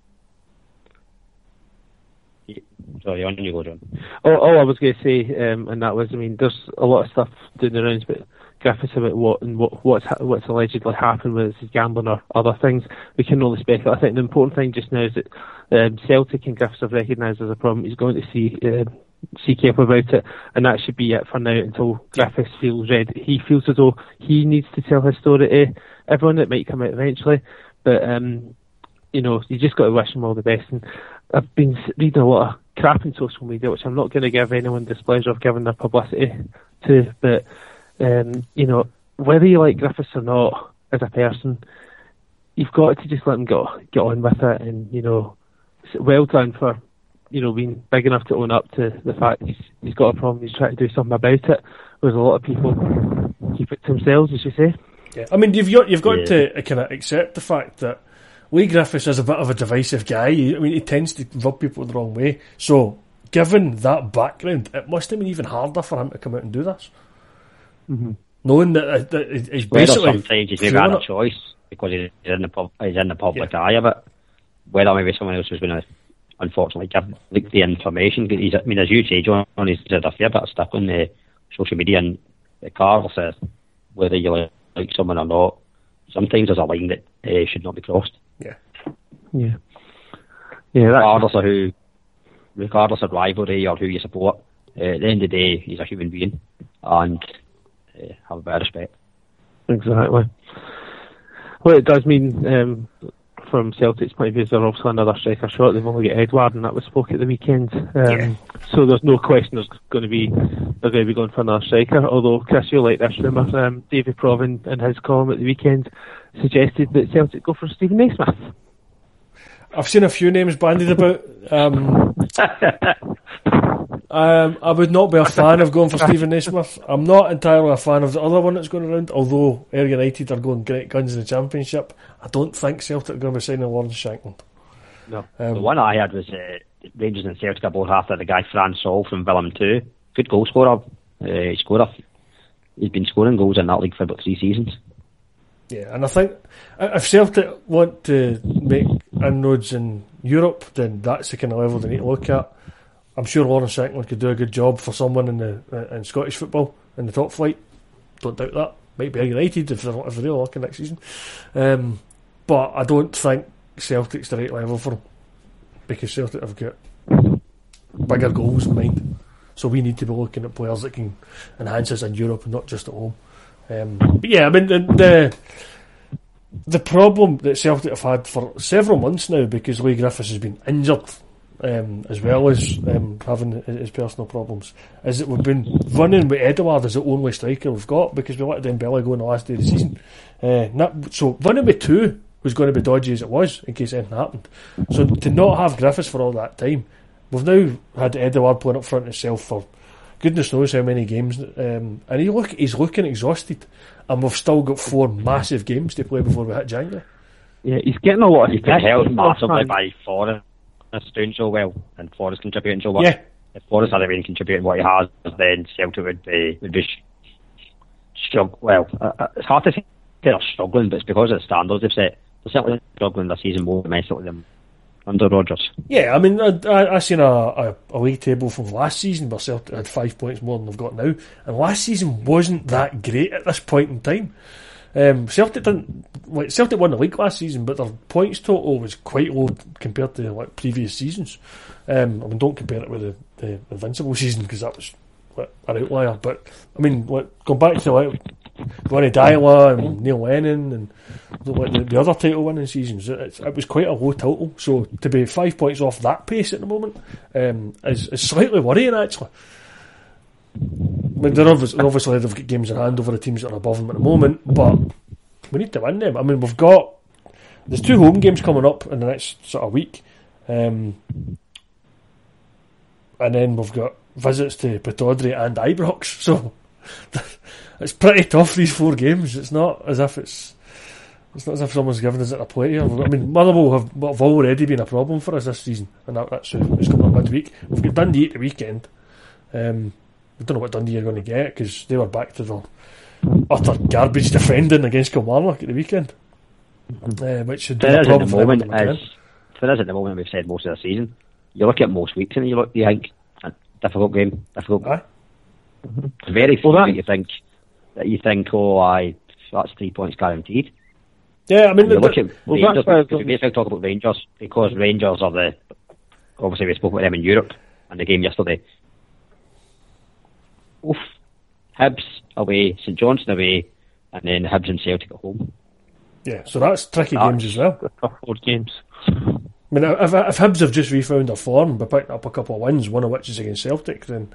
Sorry, on you go, John. All, all I was going to say, um, and that was, I mean, there's a lot of stuff doing the rounds, but Griffiths about what and what what's what's allegedly happened with his gambling or other things. We can only speculate. I think the important thing just now is that um, Celtic and Griffiths have recognised there's a problem. He's going to see uh, CK about it, and that should be it for now until Griffiths feels ready. He feels as though he needs to tell his story to everyone. It might come out eventually, but um, you know, you just got to wish him all the best. And I've been reading a lot of crap in social media, which I'm not going to give anyone displeasure of giving their publicity to, but um, you know, whether you like Griffiths or not as a person, you've got to just let him go, get on with it, and you know, well done for you know being big enough to own up to the fact he's he's got a problem. He's trying to do something about it. Whereas a lot of people keep it to themselves, as you say. Yeah, I mean, you've got you've got yeah. to kind of accept the fact that Leigh Griffiths is a bit of a divisive guy. I mean, he tends to rub people the wrong way. So, given that background, it must have been even harder for him to come out and do this. Mm-hmm. Knowing that, uh, that he's basically sometimes he's never had a choice because he's in the pub, he's in the public yeah. eye of it. Whether maybe someone else was going to, unfortunately, give like, the information. He's, I mean, as you say, John, he's had a fair bit of stuff on the social media, and Carl says whether you like, like someone or not, sometimes there's a line that uh, should not be crossed. Yeah, yeah, yeah. Regardless of who, regardless of rivalry or who you support, uh, at the end of the day, he's a human being, and uh, have a bit of respect. Exactly. Well, it does mean, um, from Celtic's point of view, they're obviously another striker short. They've only got Edouard, and that was spoke at the weekend. Um, yeah. So there's no question there's going to be they're going to be going for another striker. Although Chris, you like this rumour, um, David Provan in his column at the weekend suggested that Celtic go for Steven Naismith. I've seen a few names bandied about. Um, um, I would not be a fan of going for Steven Naismith. I'm not entirely a fan of the other one that's going around, although Ayr United are going great guns in the Championship. I don't think Celtic are going to be signing Lawrence Shankland. No. Um, the one I had was uh, Rangers and Celtic are both after the guy Frans Sol from Willem II. Good goal scorer. Uh, a, he's been scoring goals in that league for about three seasons. Yeah, and I think if Celtic want to make inroads in Europe, then that's the kind of level they need to look at. I'm sure Lawrence Shankland could do a good job for someone in the uh, in Scottish football in the top flight. Don't doubt that. Might be United if they're, if they're lucky next season. Um, but I don't think Celtic's the right level for them because Celtic have got bigger goals in mind. So we need to be looking at players that can enhance us in Europe and not just at home. Um, but yeah, I mean the, the, the problem that Celtic have had for several months now because Leigh Griffiths has been injured. Um, as well as um, having his personal problems, is that we've been running with Edouard as the only striker we've got because we let Dembele go in the last day of the season. Uh, not, so running with two was going to be dodgy as it was in case anything happened. So to not have Griffiths for all that time, we've now had Edouard playing up front himself for goodness knows how many games, um, and he look he's looking exhausted, and we've still got four massive games to play before we hit January. Yeah, he's getting a lot of. He's been held massively by Forrest doing so well, and Forrest contributing so much. Yeah. If Forrest hadn't been contributing what he has, then Celtic would be would be struggle. Well, uh, uh, it's hard to say they're struggling, but it's because of the standards they've set. They're certainly struggling this season more than under Rodgers. Yeah, I mean, I, I, I seen a, a, a league table from last season where Celtic had five points more than they've got now, and last season wasn't that great at this point in time. Um, Celtic didn't. Like, Celtic won the league last season, but their points total was quite low compared to like previous seasons. Um, I mean, don't compare it with the, the Invincible season because that was like, an outlier. But I mean, like, going back to like Ronny Deila and Neil Lennon and the, the other title winning seasons, it, it, was quite a low total. So to be five points off that pace at the moment um, is, is slightly worrying actually. I mean, they're obviously, obviously they've got games in hand over the teams that are above them at the moment, but we need to win them. I mean, we've got there's two home games coming up in the next sort of week, um, and then we've got visits to Pittodrie and Ibrox. So it's pretty tough these four games. It's not as if it's it's not as if someone's given us a play here. I mean, Motherwell have, have already been a problem for us this season, and that, that's it's coming up midweek. We've got Dundee at the weekend. Um, we don't know what Dundee are going to get because they were back to the utter garbage defending against Kilmarnock at the weekend, uh, which should be a problem at the moment. As, for us at the moment, we've said most of the season you look at most weeks and you look, you think, a difficult game, difficult. Aye. Very few that- you think that you think, oh, I that's three points guaranteed. Yeah, I mean, the- look at well, Rangers, we basically talk about Rangers because Rangers are the obviously we spoke about them in Europe and the game yesterday. Oof, Hibs away, St Johnstone away, and then Hibs and Celtic at home. yeah, so that's tricky Ah. games as well. Four games. I mean, if, if Hibs have just refound their form by picking up a couple of wins, one of which is against Celtic, then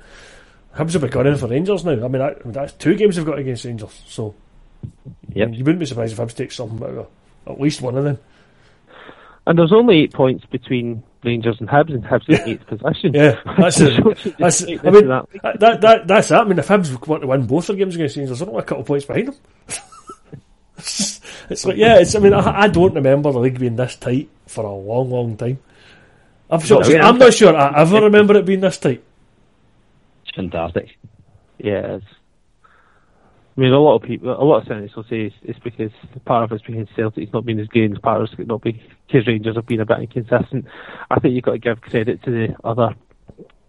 Hibs will be gunning for Rangers now. I mean, that, that's two games they've got against Rangers, so Yep. you wouldn't be surprised if Hibs take something out of at least one of them. And there's only eight points between Rangers and Hibs, and Hibs in eighth position. Yeah, that's it. That's, I mean, that. that, that, that, that's that. I mean, if Hibs want to win both of their games against Rangers, they're only a couple of points behind them. it's, it's like, yeah, it's. I mean, I, I don't remember the league being this tight for a long, long time. I'm, sure, No, yeah, I'm not sure I ever remember it being this tight. It's fantastic. Yeah, it's, I mean, a lot of people, a lot of cynics will say it's, it's because part of it's because Celtic's not been as good, and part of it's not because Rangers have been a bit inconsistent. I think you've got to give credit to the other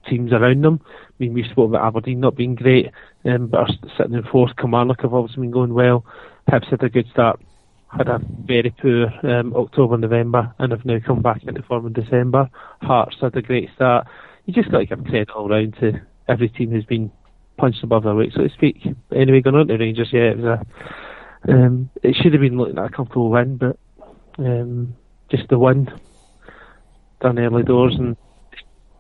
teams around them. I mean, we've spoken about Aberdeen not being great, um, but are sitting in fourth. Kilmarnock have obviously been going well. Hibs had a good start, had a very poor um, October, November, and have now come back into form in December. Hearts had a great start. You just got to give credit all round to every team who's been punched above their weight, so to speak. But anyway, going on to Rangers, yeah, it was a, um, it should have been looking at a comfortable win, but um, just the win done early doors and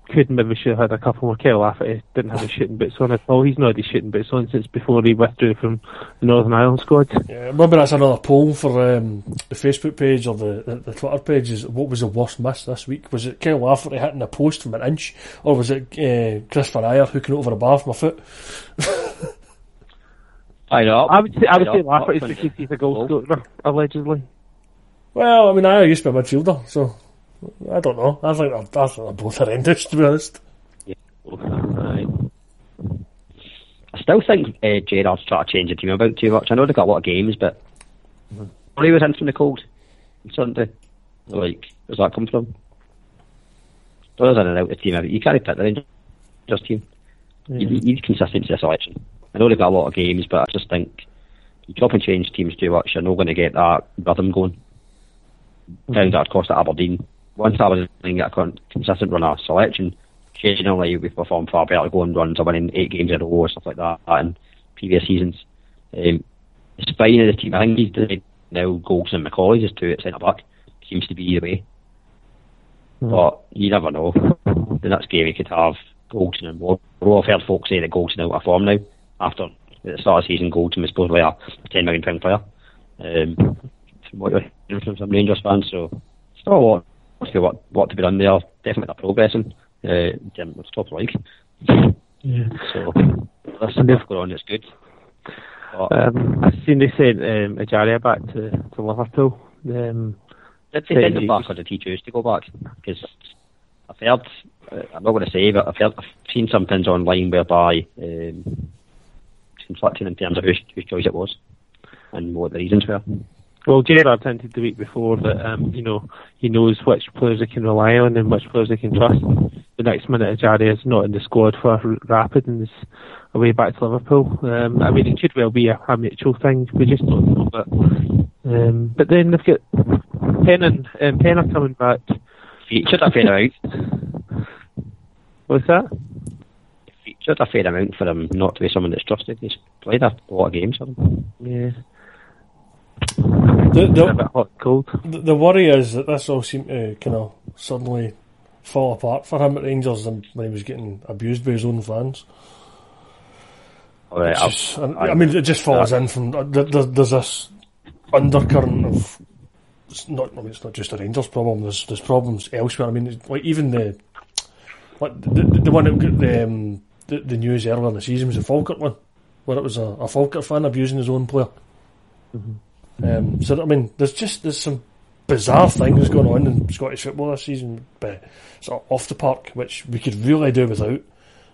couldn't maybe should have had a couple more. Kyle Lafferty didn't have his shooting boots on at all. He's not had his shooting boots on since before he withdrew from the Northern Ireland squad. Yeah, maybe that's another poll for um, the Facebook page or the, the, the Twitter page. Is what was the worst miss this week? Was it Kyle Lafferty hitting a post from an inch, or was it uh, Chris Farrier hooking over a bar from a foot? I know. I would say I would Yeah, say Lafferty's Watford. because he's a goal scorer, allegedly. Well, I mean, I used to be a midfielder, so I don't know. I think they're, I think they're both horrendous, to be honest. Aye. I still think uh, Gerrard's trying to change the team about too much. I know they've got a lot of games, but he was in from the cold on Sunday. Like, where's that come from? Brothers in and out the team. You can't pick the Rangers team. You, you need consistency of selection. I know they've got a lot of games, but I just think you chop and change teams too much. You're not going to get that rhythm going. Found that cost at Aberdeen. Once Aberdeen get a con- consistent run of selection, generally we perform far better going runs of winning eight games in a row or stuff like that in previous seasons. Um, the spine of the team, I think he's doing now Golds and McAuley just two at centre back. Seems to be the way. But you never know. The next game he could have Goldson and Ward. I've heard folks say that Goldson out of form now. After at the start of the season, Goldson was supposedly a £10 million pound player. Um, from what you're hearing from some Rangers fans, so still a lot, still what, what to be done there. Definitely not progressing. Uh, top league. Yeah. So there's some stuff going on that's good. But Um, I've seen they sent um, Ejaria back to, to Liverpool. Um, Did they send him back, or did he choose to go back? Because I've heard, I'm not going to say, but I've heard, I've seen some things online whereby um, conflicting in terms of whose, whose choice it was and what the reasons were. Well, Gerrard hinted the week before that um, you know he knows which players he can rely on and which players he can trust. The next minute, Ejaria is not in the squad for Rapid and is away back to Liverpool. Um, I mean, it could well be a, a mutual thing. We just don't know. But um, but then they've got Penn and um, Penn are coming back. Featured a fair amount. What's that? Featured a fair amount for him not to be someone that's trusted. He's played a lot of games for them. Yeah, The, the, the, worry is that this all seemed to kind of suddenly fall apart for him at Rangers and when he was getting abused by his own fans. Right, It's I'll- I mean, it just falls in from there, there- there's this undercurrent of it's not. I mean, it's not just a Rangers problem. There's there's problems elsewhere. I mean, like even the like the, the, the one that got the, um, the the news earlier in the season was the Falkirk one, where it was a, a Falkirk fan abusing his own player. Um, so I mean, there's just there's some bizarre things going on in Scottish football this season, but sort of off the park, which we could really do without.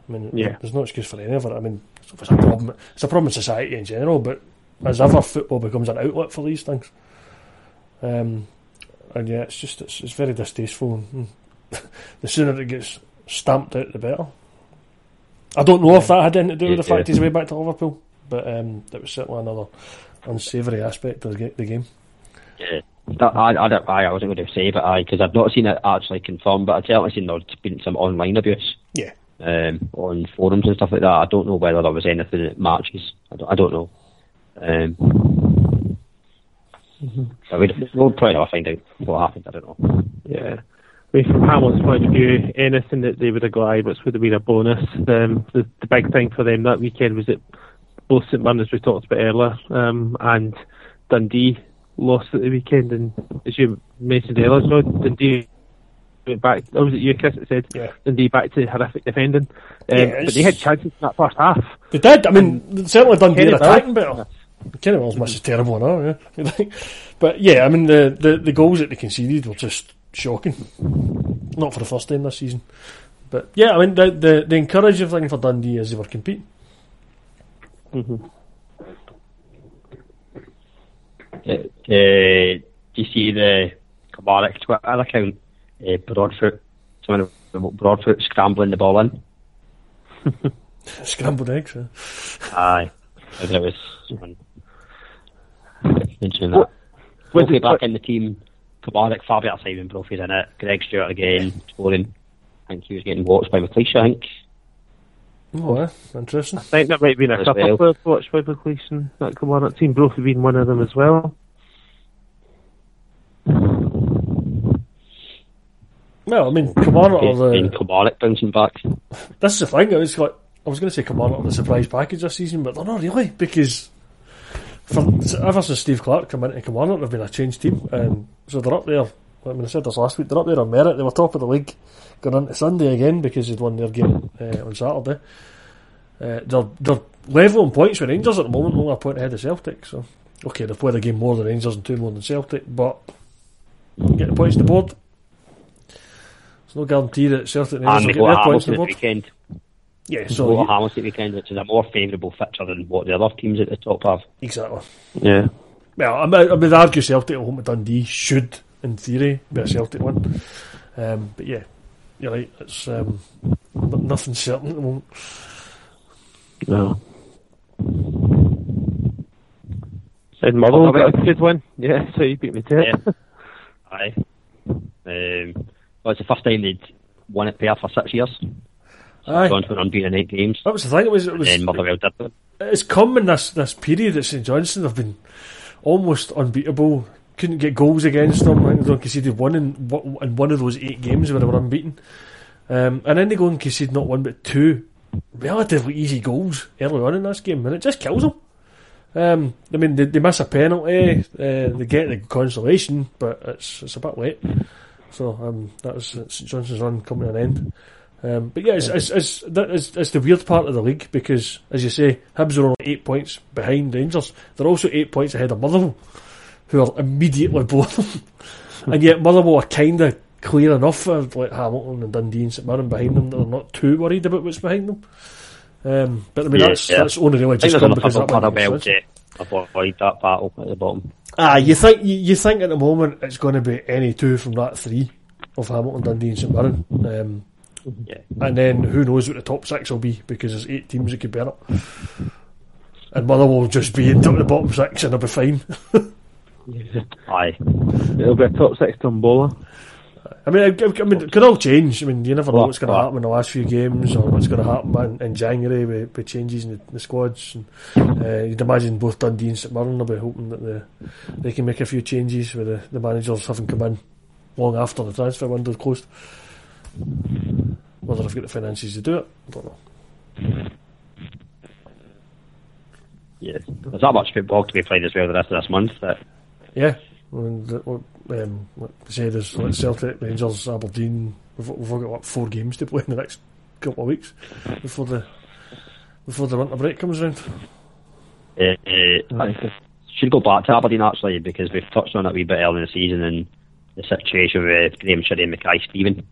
I mean, Yeah. there's no excuse for any of it. I mean, it's a problem. It's a problem in society in general, but as ever, football becomes an outlet for these things. Um, and yeah, it's just it's, it's very distasteful. The sooner it gets stamped out, the better. I don't know if that had anything to do with the fact he's way back to Liverpool, but um, that was certainly another unsavoury aspect of the game. Yeah. I, I, I, I wasn't going to say, but I because I've not seen it actually confirmed, but I've certainly seen there's been some online abuse. Yeah. Um, on forums and stuff like that. I don't know whether there was anything that matches. I don't, I don't know. Um, mm-hmm. we, we'll probably never find out what happened. I don't know. Yeah. I mean, from Hamilton's point of view, anything that they would have got Ibrox would have been a bonus. Um, the, the big thing for them that weekend was that both St Mirren, as we talked about earlier, um, and Dundee lost at the weekend. And as you mentioned earlier, so Dundee went back. Or was it you, Chris, that said yeah. Dundee back to horrific defending? Um, yeah, but they had chances in that first half. They did. I mean, and certainly Dundee are attacking better. Kenny much is terrible now, yeah. but yeah, I mean the, the, the goals that they conceded were just shocking. Not for the first time this season. But yeah, I mean the the, the encouraging thing for Dundee is they were competing. Mm-hmm. Uh, uh, do you see the Kilmarnock Twitter account? Uh, Broadfoot, someone Broadfoot scrambling the ball in. Scrambled eggs. Yeah. Aye, it was someone mentioning that. Brophy back in the team. Kilmarnock, Fabio Simon Brophy's in it. Greg Stewart again scoring. I think he was getting watched by McLeish, I think. Oh, yeah. interesting. I think there might have been a As couple well. of watched by McLeish and that Kilmarnock team. Brophy being one of them as well. Well, I mean, Kilmarnock are the... Kilmarnock bouncing back. That's the thing, I was, like, I was going to say Kilmarnock are the surprise package this season, but they're not really, because for, ever since Steve Clarke came into Kilmarnock, they've been a changed team, and so they're up there. I mean, I said this last week. They're up there on merit. They were top of the league going into Sunday again because they'd won their game uh, on Saturday. Uh, they're they're level on points with Rangers at the moment, only a point ahead of Celtic. So okay, they've played a game more than Rangers and two more than Celtic, but get the points to board. There's no guarantee that Celtic and Rangers will get their points to board. Weekend. Yeah, so you, Hamilton weekend, which is a more favourable fixture than what the other teams at the top have. Exactly. Yeah. Well, I mean, I would argue Celtic at home at Dundee should, in theory, be a Celtic one. Um, but yeah, you're right. It's um, nothing certain at the moment. No. And Motherwell got a good one. Yeah, so you beat me to it. Yeah. Aye. Um, well, it's the first time they'd won at pair for six years. Aye. Gone to an unbeaten eight games. That was the thing. It was. It was. And Motherwell did it. It's come in this this period at St Johnstone. They've been almost unbeatable. Couldn't get goals against them. I think they conceded one in, in one of those eight games where they were unbeaten. Um, and then they go and concede not one but two relatively easy goals early on in this game, and it just kills them. Um, I mean, they, they miss a penalty, uh, they get the consolation, but it's it's a bit late. So um, that's St Johnstone's run coming to an end. Um, but yeah, it's, it's, it's, it's, it's, the weird part of the league because, as you say, Hibs are only eight points behind Rangers. They're also eight points ahead of Motherwell, who are immediately them. and yet Motherwell are kind of clear enough of like Hamilton and Dundee and St Mirren behind them. They're not too worried about what's behind them. Um, but I mean, yeah, that's yeah. that's only really just come because that to avoid that battle at the bottom. Ah, you think you, you think at the moment it's going to be any two from that three of Hamilton, Dundee, and St Mirren. Um, yeah. And then who knows what the top six will be because there's eight teams that could bear it. And Motherwell will just be into the bottom six and they'll be fine. yeah. Aye. It'll be a top six tombola. I mean, I, I, mean, it could all change. I mean, you never know what's going to happen in the last few games or what's going to happen in, in January with, with, changes in the, the squads. And, uh, you'd imagine both Dundee and St Mirren will be hoping that the, they can make a few changes with the, the managers having come in long after the transfer window closed. Whether they've got the finances to do it, I don't know. Yeah, there's not much football to be played as well the rest of this month. But... Yeah, and, um, like say, there's like Celtic, Rangers, Aberdeen. We've, we've all got what, four games to play in the next couple of weeks before the before the winter break comes around. Uh, uh, I should go back to Aberdeen actually because we've touched on it a wee bit earlier in the season and the situation with Graham Shinnie and Mackay Steven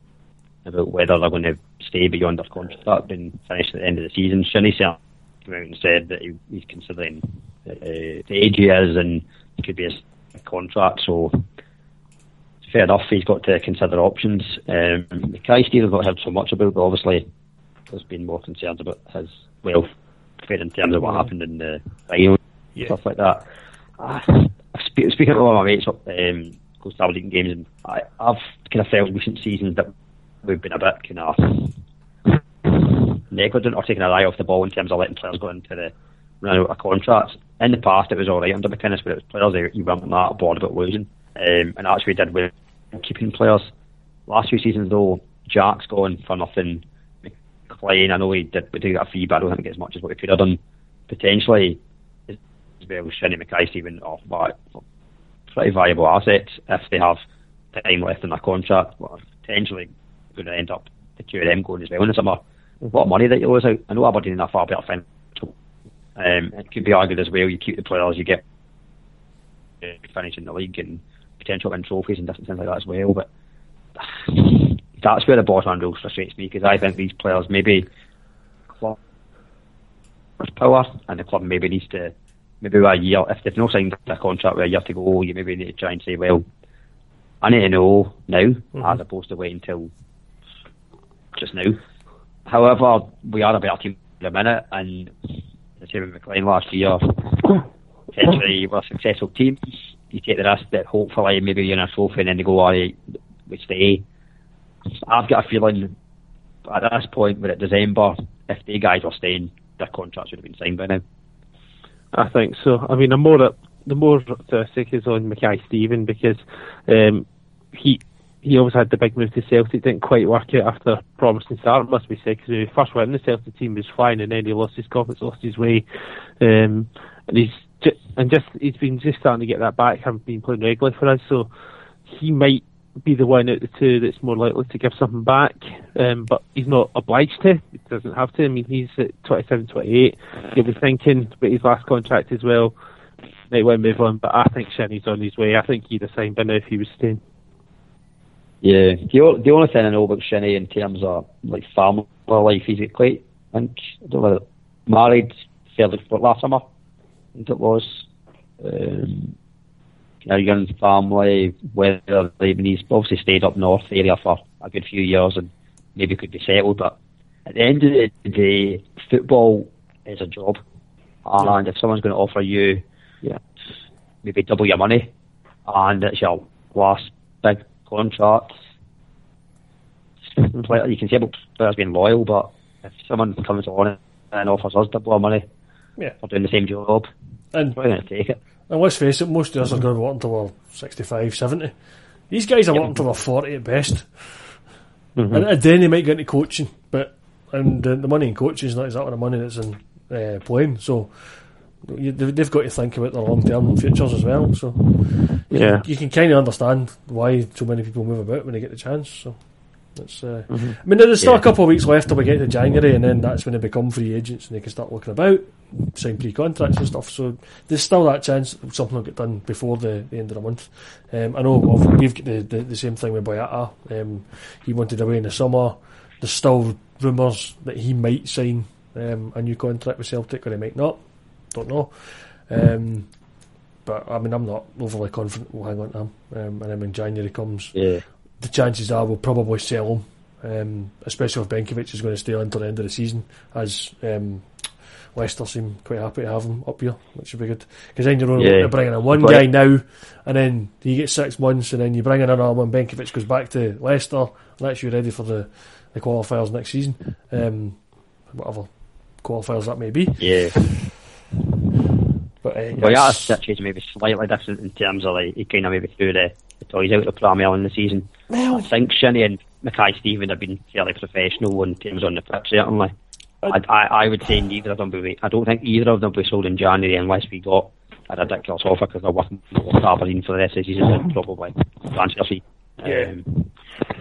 about whether they're going to stay beyond their contract and finish at the end of the season. Shinnie came out and said that he, he's considering uh, the age he is and it could be a contract, so fair enough. He's got to consider options. Um, Mackay Stevens not heard so much about, but obviously there's been more concerns about his welfare in terms of what happened in the final Yeah. stuff like that. Spe- speaking all my mates up um, close to Aberdeen games, and I, I've kind of felt recent seasons that we've been a bit kind of negligent or taking our eye off the ball in terms of letting players go into the run out of contracts. In the past, it was all right under McInnes, but it was players you weren't that bored about losing, um, and actually did with keeping players. Last few seasons, though, Jack's gone for nothing. McLean, I know he did, did get a fee, but I don't think as much as what he could have done. Potentially, as well, Shinnie Mackay Steven are like, pretty valuable assets if they have time left in their contract. Well, potentially going to end up the two of them going as well in the summer. What money that you lose out? I know Aberdeen in a far better financial. Um, it could be argued as well. You keep the players, you get uh, finish in the league and potential win trophies and different things like that as well. But that's where the bottom rules frustrates me because I think these players maybe club power and the club maybe needs to maybe a year if they've not signed a contract with a year to go, you maybe need to try and say, well, I need to know now as opposed to wait until just now. However, we are about a better team at the minute, and the with McLean last year. Potentially, we're a successful team. You take the risk that hopefully maybe you're in a trophy and then they go, all right, we stay. I've got a feeling at this point, we're December, if the guys are staying, their contracts would have been signed by now. I think so. I mean, I'm more the more optimistic is on Mackay Steven because um, he he always had the big move to Celtic, didn't quite work out after a promising start, must be said, because when he first went in the Celtic team was fine, and then he lost his confidence, lost his way, um, and he's ju- and just he's been just starting to get that back, having been playing regularly for us, so he might be the one out of the two that's more likely to give something back, um, but he's not obliged to. He doesn't have to. I mean, he's at 27, 28. He'll be thinking about his last contract as well. Might won't move on, but I think Shinnie's on his way. I think he'd have signed by now if he was staying. Yeah, the, the only thing I know about Shinnie in terms of like family life, he's quite, I think, I don't know, married fairly last summer, I think it was. Um, you know, young family, whether they, he's obviously stayed up north area for a good few years and maybe could be settled, but at the end of the day, football is a job, and if someone's going to offer you, Yeah. maybe double your money, and it's your last big contract. Player, you can say about players being loyal, but if someone comes on and offers us double our money Yeah. for doing the same job, And, we're going to take it. and let's face it, most of us are going to working until we're 65, 70. These guys are working until they're 40 at best. And, and then they might get into coaching, but and the, the money in coaching is not exactly the money that's in uh, playing. So you, they- they've got to think about their long term futures as well. So Yeah. you can kind of understand why so many people move about when they get the chance. So it's. Uh, I mean, there's still a couple of weeks left till we get to January, and then that's when they become free agents and they can start looking about, sign pre-contracts and stuff. So there's still that chance that something will get done before the, the end of the month. Um, I know we've, we've got the, the, the same thing with Boyata. Um, he wanted away in the summer. There's still rumours that he might sign um, a new contract with Celtic, or he might not. Don't know. Um, but I mean, I'm not overly confident we'll hang on to him. Um, and then when January comes, Yeah, the chances are we'll probably sell him, um, especially if Benkovic is going to stay on until the end of the season, as um, Leicester seem quite happy to have him up here, which would be good. Because then you're only Yeah. bringing in one But- guy now, and then you get six months, and then you bring in another one. Benkovic goes back to Leicester, and that's you ready for the, the qualifiers next season, um, whatever qualifiers that may be. yeah. But Well, yeah, situation maybe slightly different in terms of like he kind of maybe threw the, the toys out of the early in the season. I think Shinnie and Mackay Steven have been fairly professional in terms on the pitch certainly. I, I, I would say neither of them will be. I don't think either of them will be sold in January unless we got a ridiculous offer because they're worth more Aberdeen for the rest of the season probably transfer fee. Yeah. Um,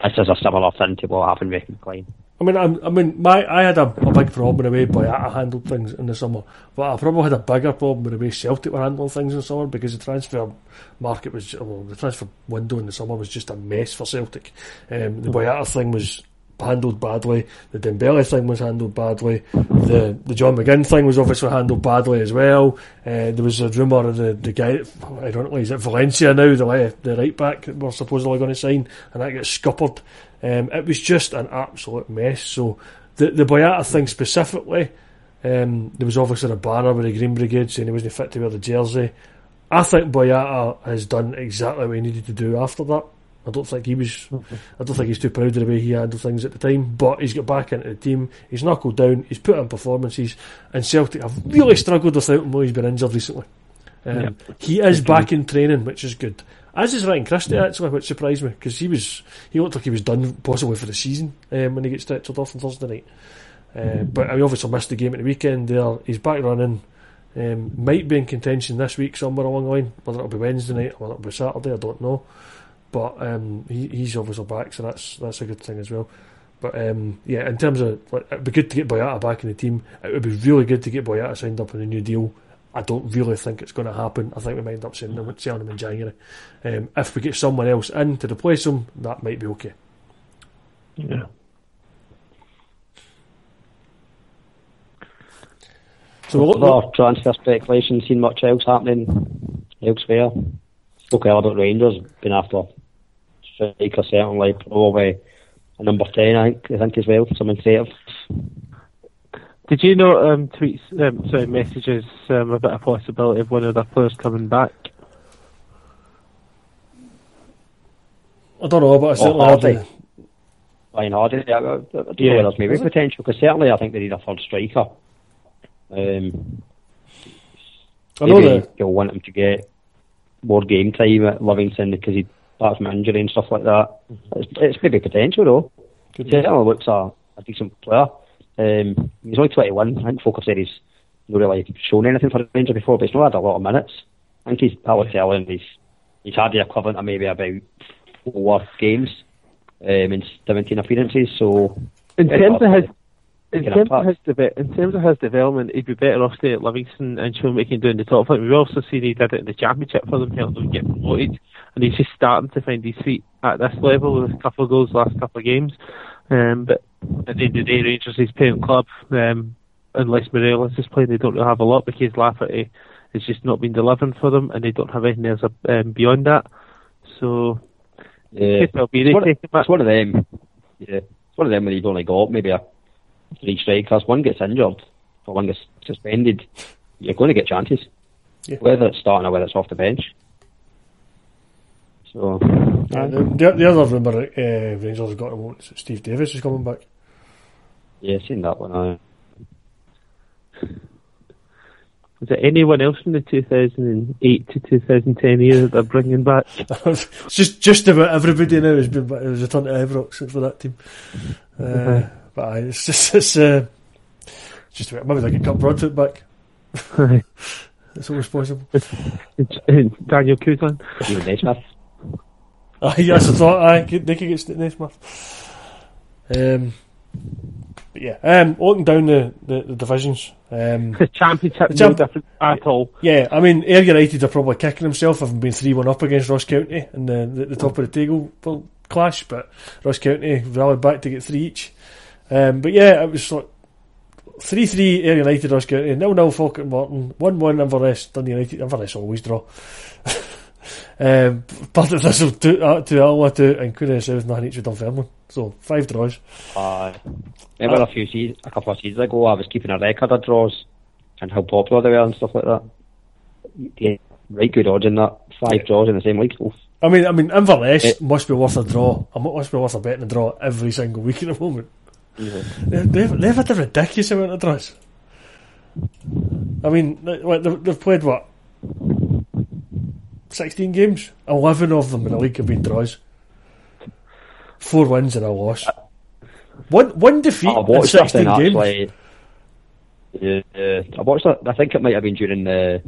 this is a similar thing to what happened with McLean. I mean, I'm, I mean, my I had a, a big problem with the way Boyata handled things in the summer, but I probably had a bigger problem with the way Celtic were handling things in the summer because the transfer market was, well, the transfer window in the summer was just a mess for Celtic. Um, the Boyata thing was handled badly. The Dembele thing was handled badly. The the John McGinn thing was obviously handled badly as well. Uh, there was a rumour of the, the guy, ironically, is it Valencia now, the, the right back that we're supposedly going to sign, and that gets scuppered. Um, it was just an absolute mess. So the, the Boyata thing specifically, um, there was obviously a banner with the Green Brigade saying he wasn't fit to wear the jersey. I think Boyata has done exactly what he needed to do after that. I don't think he was. I don't think he's too proud of the way he handled things at the time. But he's got back into the team. He's knuckled down. He's put in performances, and Celtic have really struggled without him. While he's been injured recently. Um, yep. He is back in training, which is good. As is Ryan Christie actually, which surprised me because he was he looked like he was done possibly for the season um, when he gets stretched off on Thursday night. Uh, but I obviously missed the game at the weekend. There, he's back running. Um, might be in contention this week somewhere along the line. Whether it'll be Wednesday night or whether it'll be Saturday, I don't know. But um, he, he's obviously back, so that's that's a good thing as well. But um, yeah, in terms of like, it'd be good to get Boyata back in the team. It would be really good to get Boyata signed up on a new deal. I don't really think it's going to happen. I think we might end up selling him, selling him in January. Um, if we get someone else in to replace him, that might be okay. Yeah. So we'll look, transfer speculation. Seen much else happening elsewhere? Spoke earlier about Rangers been after striker certainly probably a number ten. I think I think as well. Some incentive. Did you know um, tweets, um, sorry, messages um, about a possibility of one of their players coming back? I don't know, but I certainly oh, Hardie. Ryan Hardie, I, I, I don't yeah. know there's maybe potential, because certainly I think they need a third striker. Um, I know that you'll want him to get more game time at Livingston because he back from injury and stuff like that. It's, it's, maybe potential though. Certainly looks a, a decent player. Um, he's only 21. I think folk have said he's not really shown anything for the Rangers before, but he's not had a lot of minutes. I think he's, I would tell he's, he's had the equivalent of maybe about four games um, in 17 appearances. So in terms of his in terms, of his de- in terms of his development, he'd be better off staying at Livingston and showing what he can do in the top flight. We've also seen he did it in the Championship for them, helped them get promoted, and he's just starting to find his feet at this level with a couple of goals last couple of games. Um, but at the end of the day, Rangers his parent club. Um, unless Morelos is playing, they don't really have a lot because Lafferty has just not been delivering for them, and they don't have anything else um, beyond that. So, yeah, it's, one, it's one of them. Yeah, it's one of them when you've only got maybe a three strikers. One gets injured or one gets suspended. You're going to get chances, yeah. whether it's starting or whether it's off the bench. So, yeah, the, the, other rumour uh, Rangers have got to Steve Davis is coming back. Yeah, seen that one. Is there anyone else from the 2008 to 2010 year that they're bringing back? just just about everybody now has been back. There's a ton of Ibrox for that team. Uh, but it's just it's uh, just about, maybe they can cut Broadfoot back. That's always possible. Daniel Cousin. Even Naismith. Ah, yes, I thought I could, they could get Naismith. Um, but yeah, um, looking down the, the, the divisions. Um, the championship the champ- no different at all. Yeah, I mean, Ayr United are probably kicking themselves having been 3 1 up against Ross County in the, the, the top of the table clash, but Ross County rallied back to get three each. Um, but yeah, it was like 3 3 Ayr United, Ross County, 0 0 Falkirk Morton, 1 1 Inverness, Dun United, Inverness always draw. um, Partick Thistle 2 uh, to Alloa 2, and Queen South nothing each with Dunfermline. So, five draws. Uh, remember uh, a few seasons, a couple of seasons ago, I was keeping a record of draws and how popular they were and stuff like that. Yeah, right good odds in that. Five yeah. draws in the same league. Oof. I mean, I mean, Inverness it, must be worth a draw. It must be worth a bet betting a draw every single week at the moment. They've, they've had a ridiculous amount of draws. I mean, they've, they've played what? 16 games? 11 of them in the league have been draws. Four wins and a loss. One one defeat in 16 games. Actually, yeah, I watched that. I think it might have been during the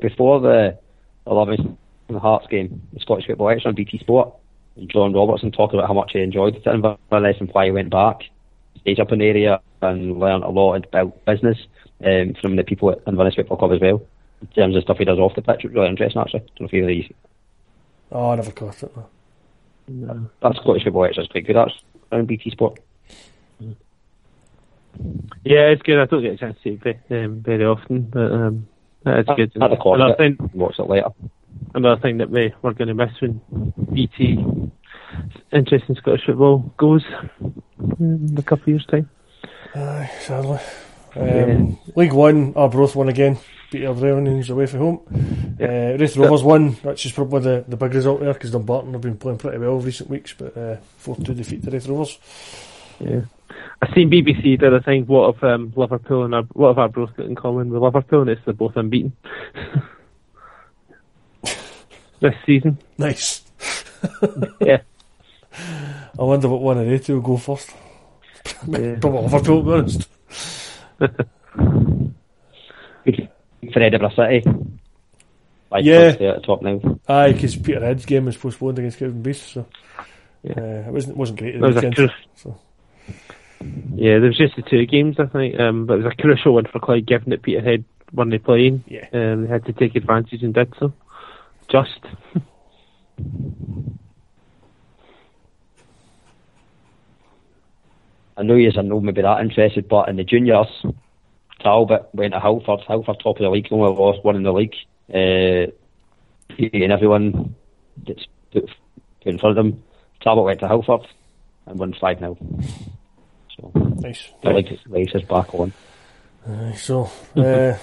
before the 11th Hearts game, the Scottish Football Extra on BT Sport. John Robertson talking about how much he enjoyed it in Inverness and why he went back, stayed up in the area and learned a lot about business um, from the people at Inverness Football Club as well. In terms of stuff he does off the pitch, which is really interesting actually. Don't know if you really Oh, I never caught it. No. That Scottish football extra is quite good. That's on BT Sport. Yeah, it's good. I don't get a chance to see it very, um, very often, but um, it's good. At the clock, another, it. thing, watch it later. Another thing that we, we're going to miss when BT interest in Scottish football goes in a couple of years' time. Aye, sadly. Um, League One, Arbroath won again. Beat Aberdeen away from home. Uh, Raith Rovers won, which is probably the, the big result there because Dumbarton have been playing pretty well recent weeks, but uh, 4 2 defeat to Raith Rovers. Yeah. I've seen BBC did a thing, what have um, Liverpool and what have Arbroath got in common with Liverpool, and it's they're both unbeaten. this season. Nice. Yeah. I wonder what one of they two will go first. Yeah. Probably Liverpool, to be honest. For Edinburgh City. Five Yeah. at the top now. Aye, because Peterhead's game was postponed against Cowdenbeath, so Yeah. uh, it wasn't wasn't great the was a weekend. cru- So. Yeah, there was just the two games, I think, um, but it was a crucial one for Clyde, given that Peterhead weren't playing. Yeah. Um, they had to take advantage and did so. Just. I know you are not maybe that interested, but in the juniors, Talbot went to Hurlford. Hurlford top of the league, only lost one in the league. Uh, and everyone that's put, put in front of them. Talbot went to Hurlford and won 5 0. So Nice. the league race is back on. Aye, so, uh,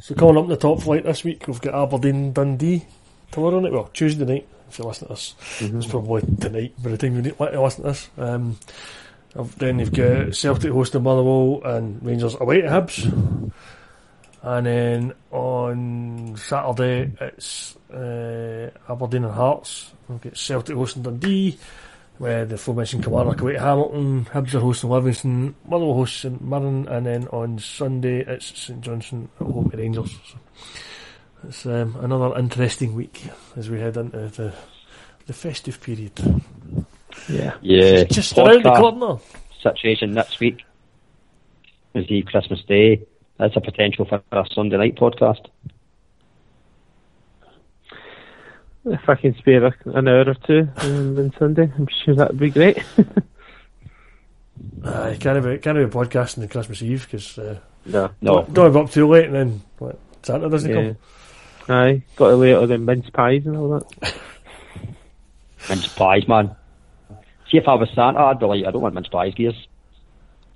so coming up in the top flight this week, we've got Aberdeen Dundee tomorrow night. Well, Tuesday night, if you listen to this. It's probably tonight by the time you listen to this. Um, then you've got Celtic hosting Motherwell and Rangers away to Hibs. And then on Saturday, it's uh, Aberdeen and Hearts. We've got Celtic hosting Dundee. Where the aforementioned Kilmarnock away to Hamilton, Hibs are hosting Livingston, Motherwell hosts St Mirren, and then on Sunday it's St Johnstone at home to Rangers. So it's um, another interesting week as we head into the the festive period. Yeah. Yeah, Just around the corner. situation next week is the Christmas Day. That's a potential for a Sunday night podcast. If I can spare a, an hour or two um, on Sunday, I'm sure that would be great. Aye, can't be can't be podcasting on Christmas Eve because uh, no. No, don't, don't have up too late and then what, Santa doesn't Yeah. come. Aye, got to lay out the mince pies and all that. mince pies, man. See if I was Santa, I'd be like, I don't want mince pies, gears.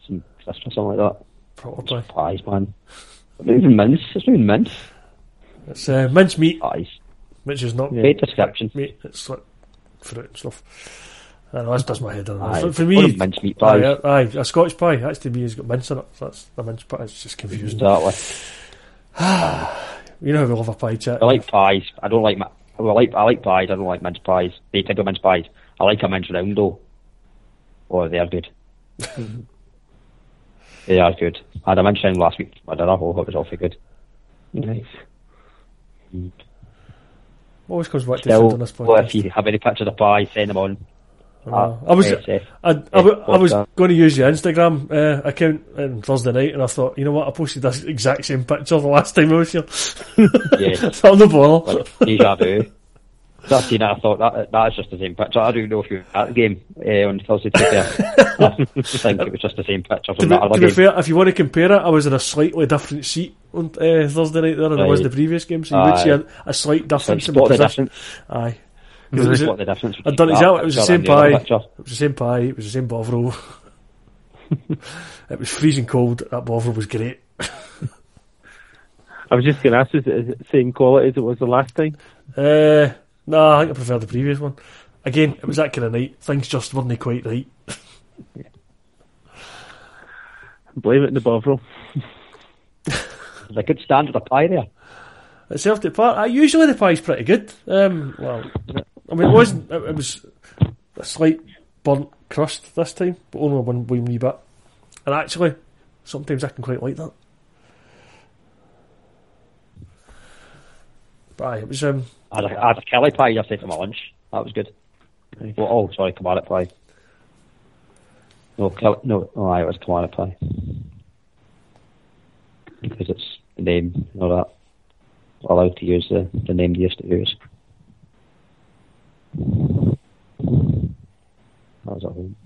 Some crisp or something like that. Probably. Pies, man. Not even mince. It's not even mince. It's uh, mince meat, Pies. Which is not Great description. meat. It's like fruit and stuff. I know, that does my head in. Aye. For, for me, mince meat aye, pies. aye, a Scotch pie. That's to me has got mince in it. That's the mince pie. It's just confusing. Exactly. You know how we love a pie chat. I like pies. I don't like. ma- Well, I like. I like pies. I don't like mince pies. They type of mince pies. I like a mince round though. Oh, they are good. they are good. I had a mince round last week. I don't know. It was awfully good. Nice. Always comes back to Still, on this well, if you have any pictures of pie, send them on. I know. I was. I, I, w- I was going to use your Instagram uh, account on Thursday night, and I thought, you know what, I posted this exact same picture the last time I was here. Yeah. so I'm the bother. like deja vu. So I seen it, I thought that that's just the same picture. I don't know if you were at the game uh, on Thursday. To. I think it was just the same picture To from be, other to be fair, if you want to compare it, I was in a slightly different seat on uh, Thursday night there than I was the previous game, so you would see a, a slight So difference in my spot the position. difference. Aye. 'Cause it was, Spot the difference. I'd done exactly- it was the same pie. picture. it was the same pie, it was the same Bovril. it was freezing cold, that Bovril was great. I was just going to ask, is it the same quality as it was the last time? Uh, no, I think I prefer the previous one. Again, it was that kind of night. Things just weren't quite right. Blame it in the Bovril. There's a good standard of pie there. At Celtic Park, uh, usually the pie's pretty good. Um, well, I mean, it wasn't. It, it was a slight burnt crust this time, but only one wee bit. And actually, sometimes I can quite like that. Aye, it was. Um, I had a, I had a Kelly pie yesterday for my lunch. That was good. Well, oh, sorry, Kamara pie. No, Kelly, no, oh, aye, it was Kamara pie. Because it's the name, you know that. Allowed to use the, the name they used to use. was at home.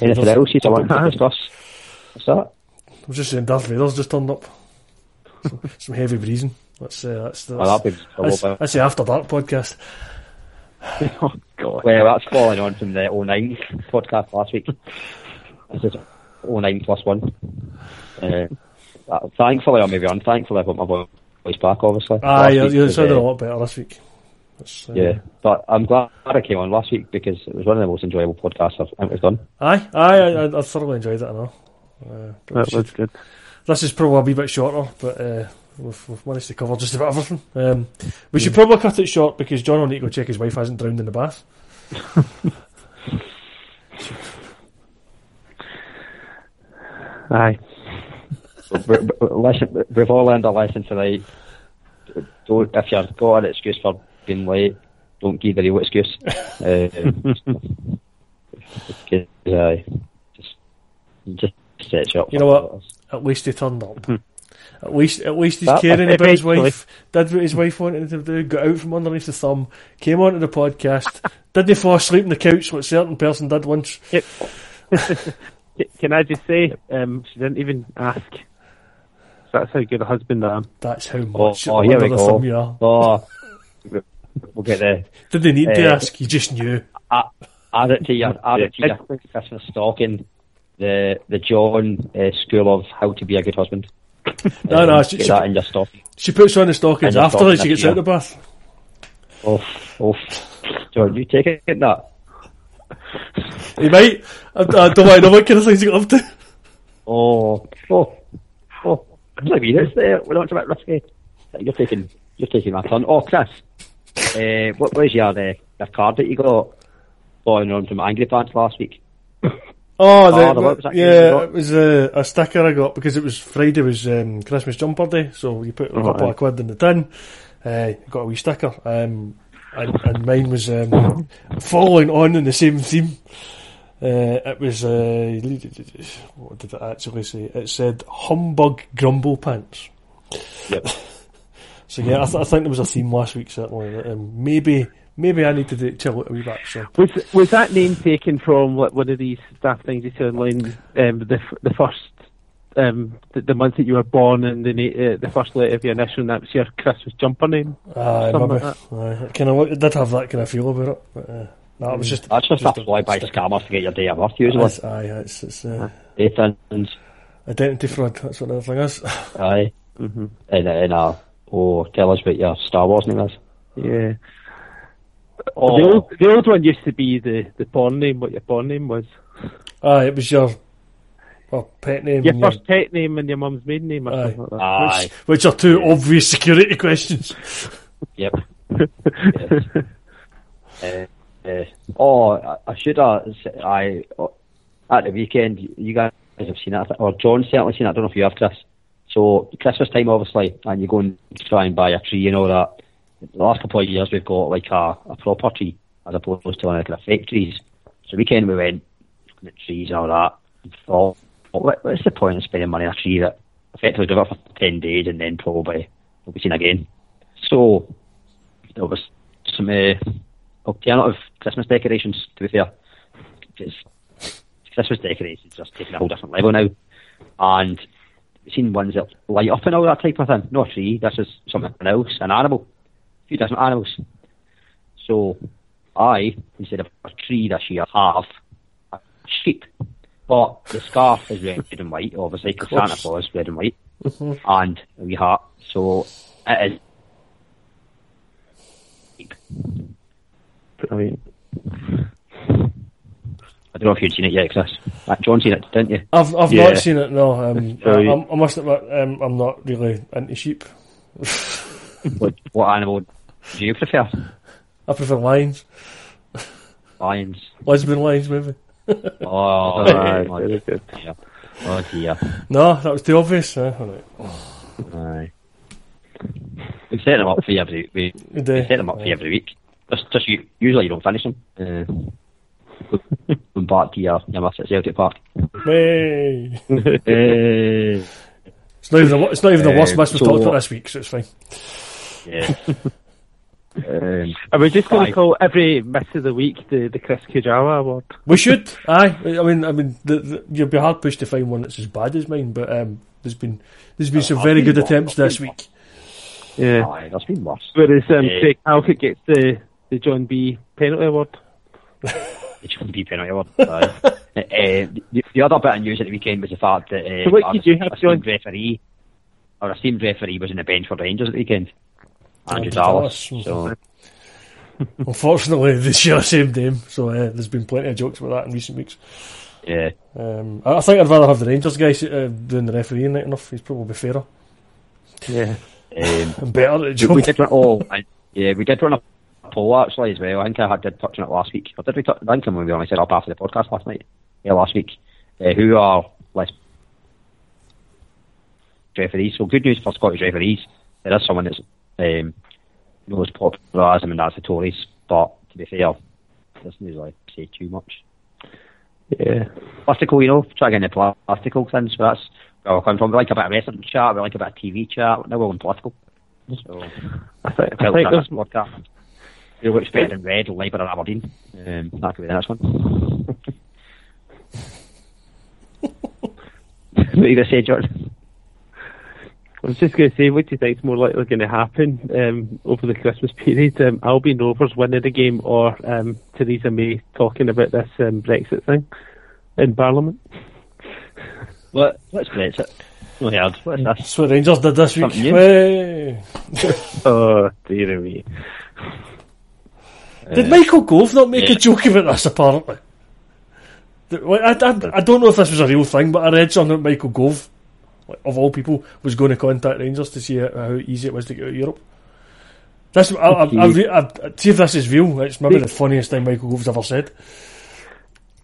Anything else you want to discuss? What's that? I was just saying, Darth Vader's just turned up. Some heavy breathing. That's uh, that's the, Oh, that'd be that's, that's the After Dark podcast. oh God. Well, that's following on from the 09 podcast last week. This is 09 plus one. Uh, uh, thankfully, or maybe unthankfully, I got my voice back, obviously. Ah, Last you're, week you're was, sounding uh, a lot better this week. Uh, Yeah, but I'm glad I came on last week because it was one of the most enjoyable podcasts I've I've done. Aye, aye, I, I, I thoroughly enjoyed it. I know. Uh, That we was good. this is probably a wee bit shorter, but uh, we've, we've managed to cover just about everything. Um, we should probably cut it short because John will need to go check his wife hasn't drowned in the bath. Aye. We- we- Listen, we've all learned a lesson tonight. Don't, if you've got an excuse for being late, don't give the real excuse. uh, because, uh, just, just set you up. You know what? At least he turned up. At least, at least he's That- caring about his wife. Did what his wife wanted him to do. Got out from underneath the thumb. Came onto the podcast. didn't fall asleep on the couch, what certain person did once. Yep. Can I just say, um, she didn't even ask. So that's how good a husband I am. That's how Oh, much oh, under here we the go. thumb you are. Oh, we'll get there. Did they need to Uh, ask? You just knew. add it to your add it to your Christmas stocking. The the John uh, School of How to Be a Good Husband. No, no, Um, she- get she- that in your stocking. She puts on the stockings after stocking she gets out of the bath. Oh, oh, John, you take it that. He might. I, I don't want to know what kind of things he got up to. Oh, oh, oh. I mean, it's there. We're not a bit risky. You're taking, you're taking my turn. Oh, Chris, uh, what was your uh, your card that you got following on from Angry Pants last week? Oh, the, Oh, the what was that you yeah, it was a, a sticker I got because it was Friday was um, Christmas jumper day, so you put a Oh, couple aye. of quid in the tin. Uh, got a wee sticker, um, and, and mine was um, following on in the same theme. Uh, it was uh, what did it actually say? It said humbug grumble pants. Yep. So yeah, I, th- I think there was a theme last week certainly. that, Um, maybe maybe I need to do, chill it a wee bit. So Was was that name taken from like one of these staff things you see online? Um, the the first um, the, the month that you were born and the uh, the first letter of your initial, and that was your Christmas jumper name. Aye, Something maybe. like Aye, it kind of it did have that kind of feel about it. But, uh, no, it was just That's just, just a fly by sticker. scammer to get your day of birth usually. It's, aye, it's, it's uh, Date and identity fraud. That's what the thing is. aye. Mm-hmm. And, and uh, oh, tell us what your Star Wars name is. Yeah. Oh, The old the old one used to be the the porn name. What your porn name was? aye, it was your well, pet name. Your and first pet name and your mum's maiden name, or Aye. something like that. aye. which, which are two obvious security questions. Yep. yes. uh, uh, oh, I, I should have. I oh, at the weekend. You guys have seen it, or John's certainly seen it. I don't know if you have, Chris. So Christmas time, obviously, and you go and try and buy a tree and all that. The last couple of years, we've got like a, a proper tree as opposed to like a fake trees. So weekend we went at trees and all that. And thought, well, what, what's the point of spending money on a tree that effectively live it for ten days and then probably will be seen again? So there was some uh, alternative Christmas decorations. To be fair, Christmas decorations just taking a whole different level now, and we've seen ones that light up and all that type of thing. No tree. This is something else, an animal, a few different animals. So I, instead of a tree this year, have a sheep. But the scarf is red and white, obviously, because Santa Claus is red and white, and a wee hat. So it is Brilliant. I don't know if you'd seen it yet, Chris. John seen it, didn't you? I've I've Yeah. not seen it. No, um, I, I must admit, um, I'm not really into sheep. what, what animal do you prefer? I prefer lions, Lions. lesbian lions, maybe. Oh, Aye, oh, dear. Oh dear. No, that was too obvious. All right. Aye. We set them up for you every we, We we set them up for you every week. Just, just you, usually you don't finish them. Uh, going back to your your mass at Celtic Park. Hey. Eh, It's not even the, it's not even the worst Uh, match we've so- talked about this week, so it's fine. Yeah. Um, Are we just going to call every miss of the week the, the Chris Kujawa award? We should. Aye. I mean, I mean, the, the, you'll be hard pushed to find one that's as bad as mine. But um, there's been there's been some I've very been good worse. attempts I've this been week. Yeah. aye, there's been worse. Whereas um, Yeah. Craig Halkett gets the, the John B penalty award. It shouldn't be penalty award. Uh, the, the other bit of news at the weekend was the fact that uh, So what our did you have, esteemed John? referee, our esteemed referee, was in the bench for Rangers at the weekend. Andrew Dallas. Dallas. So Unfortunately, they share the same name, so uh, there's been plenty of jokes about that in recent weeks. yeah, Um, I I think I'd rather have the Rangers guy uh, doing the refereeing right enough. He's probably fairer Yeah. um, and better at the we, did run. Oh, and, yeah, we did run a poll actually as well. I think I had did touch on it last week. Or did we? Touch, I think when we only set up after the podcast last night. Yeah, last week. Uh, who are less referees? So good news for Scottish referees. There is someone that's um, as popularism, and that's the Tories. But to be fair, doesn't really say too much. Yeah. Plastical, you know, try to get into the plastical things. So that's where we're coming from. We like a bit of wrestling chat. We like a bit of TV chat. Now we're on political. So. I think, I think that's there's podcast. Looks better than Red, Labour and Aberdeen? Um, that could be the next one. what are you going to say, George? I was just going to say, what do you think is more likely going to happen um, over the Christmas period? Um, Albion Rovers winning the game or um, Theresa May talking about this um, Brexit thing in Parliament? What, what's Brexit? No heard. What's this? That's what Rangers did this week. Something new. Hey. Oh, dear me. Did Michael Gove not make yeah. a joke about this, apparently? I, I, I don't know if this was a real thing, but I read something that Michael Gove, like, of all people, was going to contact Rangers to see how, how easy it was to get out of Europe. This, I, I, I, I, I, see if this is real. It's maybe the funniest thing Michael Gove's ever said.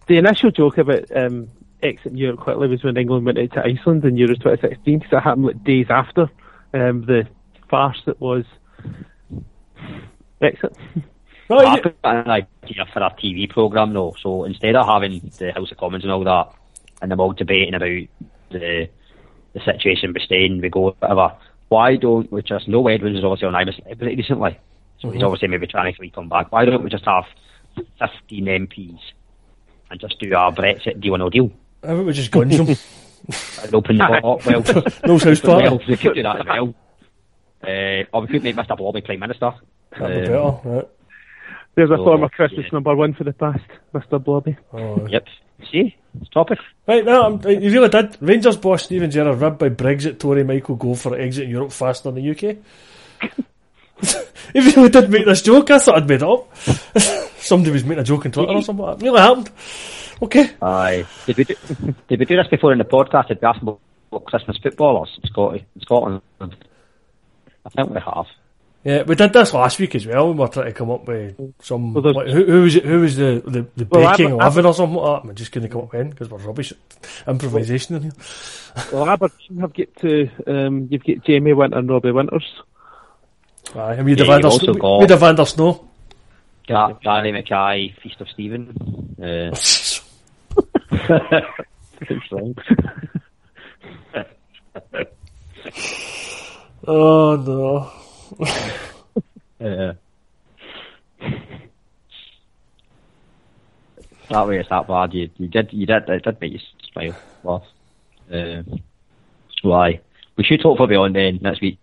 The initial joke about um, exiting Europe quickly was when England went out to Iceland in Euro 2016, because it happened like days after um, the farce that was Brexit. No, I've he- got an idea for a TV programme though. So instead of having the House of Commons and all that, and them all debating about the the situation with staying, we go whatever. Why don't we just? Noel Edmonds is obviously on Ibis Celebrity recently, so he's obviously maybe trying to come back. Why don't we just have fifteen MPs and just do our Brexit deal or no deal? I think we just gunge him. And open the bottle. Well, no house well, party. we could do that as well. Uh, or we could make Mr. Blobby Prime Minister. That'd be Um, better. Right. There's a So, former Christmas yeah. number one for the past, Mr. Blobby. Oh, Yep. See, it's topic. Right now, I'm, uh, you really did. Rangers boss Steven Gerrard ribbed by Brexit Tory Michael Gove for exiting Europe faster than the UK. he really did make this joke. I thought I'd made it up. Somebody was making a joke on Twitter or something. It really happened. Okay. Aye. Did we do, did we do this before in the podcast? Did we ask about Christmas footballers in Scotland? In Scotland? I think we have. Yeah, we did this last week as well. We were trying to come up with some. Well, like, who, who was it? Who was the the, the Well, baking Aber- oven or something like that? We just going to come up with because we're rubbish at improvisation in here. Well, Aberdeen have get to, um, you've got Jamie Winter and Robbie Winters. Aye, and we had Yeah, a Van der you've also Snow. got- We had a Van der Snow. Ga- Gary Mackay, Feast of Stephen. Uh, oh no. uh, that way it's that bad. You, you did, you did, it did make you smile. Well, Uh, so aye. We should hopefully be on then next week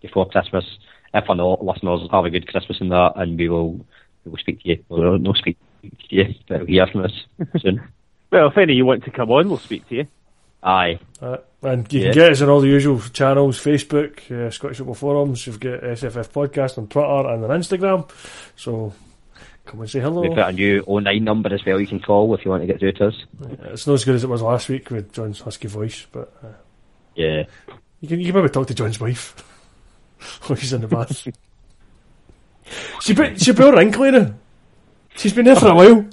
before Christmas. If or not, listeners have a good Christmas and that, and we will, we will speak to you. We'll no speak to you, but we'll hear from us soon. Well, if any of you want to come on, we'll speak to you. Aye. And you Yeah. can get us on all the usual channels Facebook, uh, Scottish Football Forums, you've got SFF Podcast on Twitter and on Instagram. So come and say hello. We put a new 09 number as well you can call if you want to get through to us. It's not as good as it was last week with John's husky voice, but uh, Yeah. you can you can maybe talk to John's wife while she's in the bath. she be, she all wrinkly now. She's been there for a while.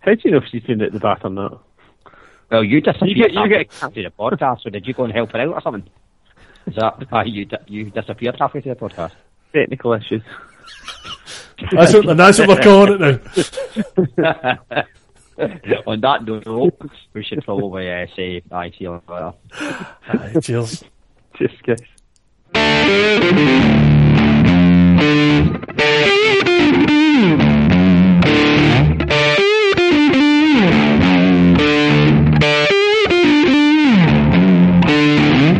How do you know if she's been at the bath or not? Well, you disappeared You get- you halfway get- through the podcast, so did you go and help her out or something? Is that aye, you di- you disappeared halfway through the podcast? Technical issues. That's what, and that's what we're calling it now. On that note, we should probably uh, say aye, see you later. Aye, cheers. Just guys.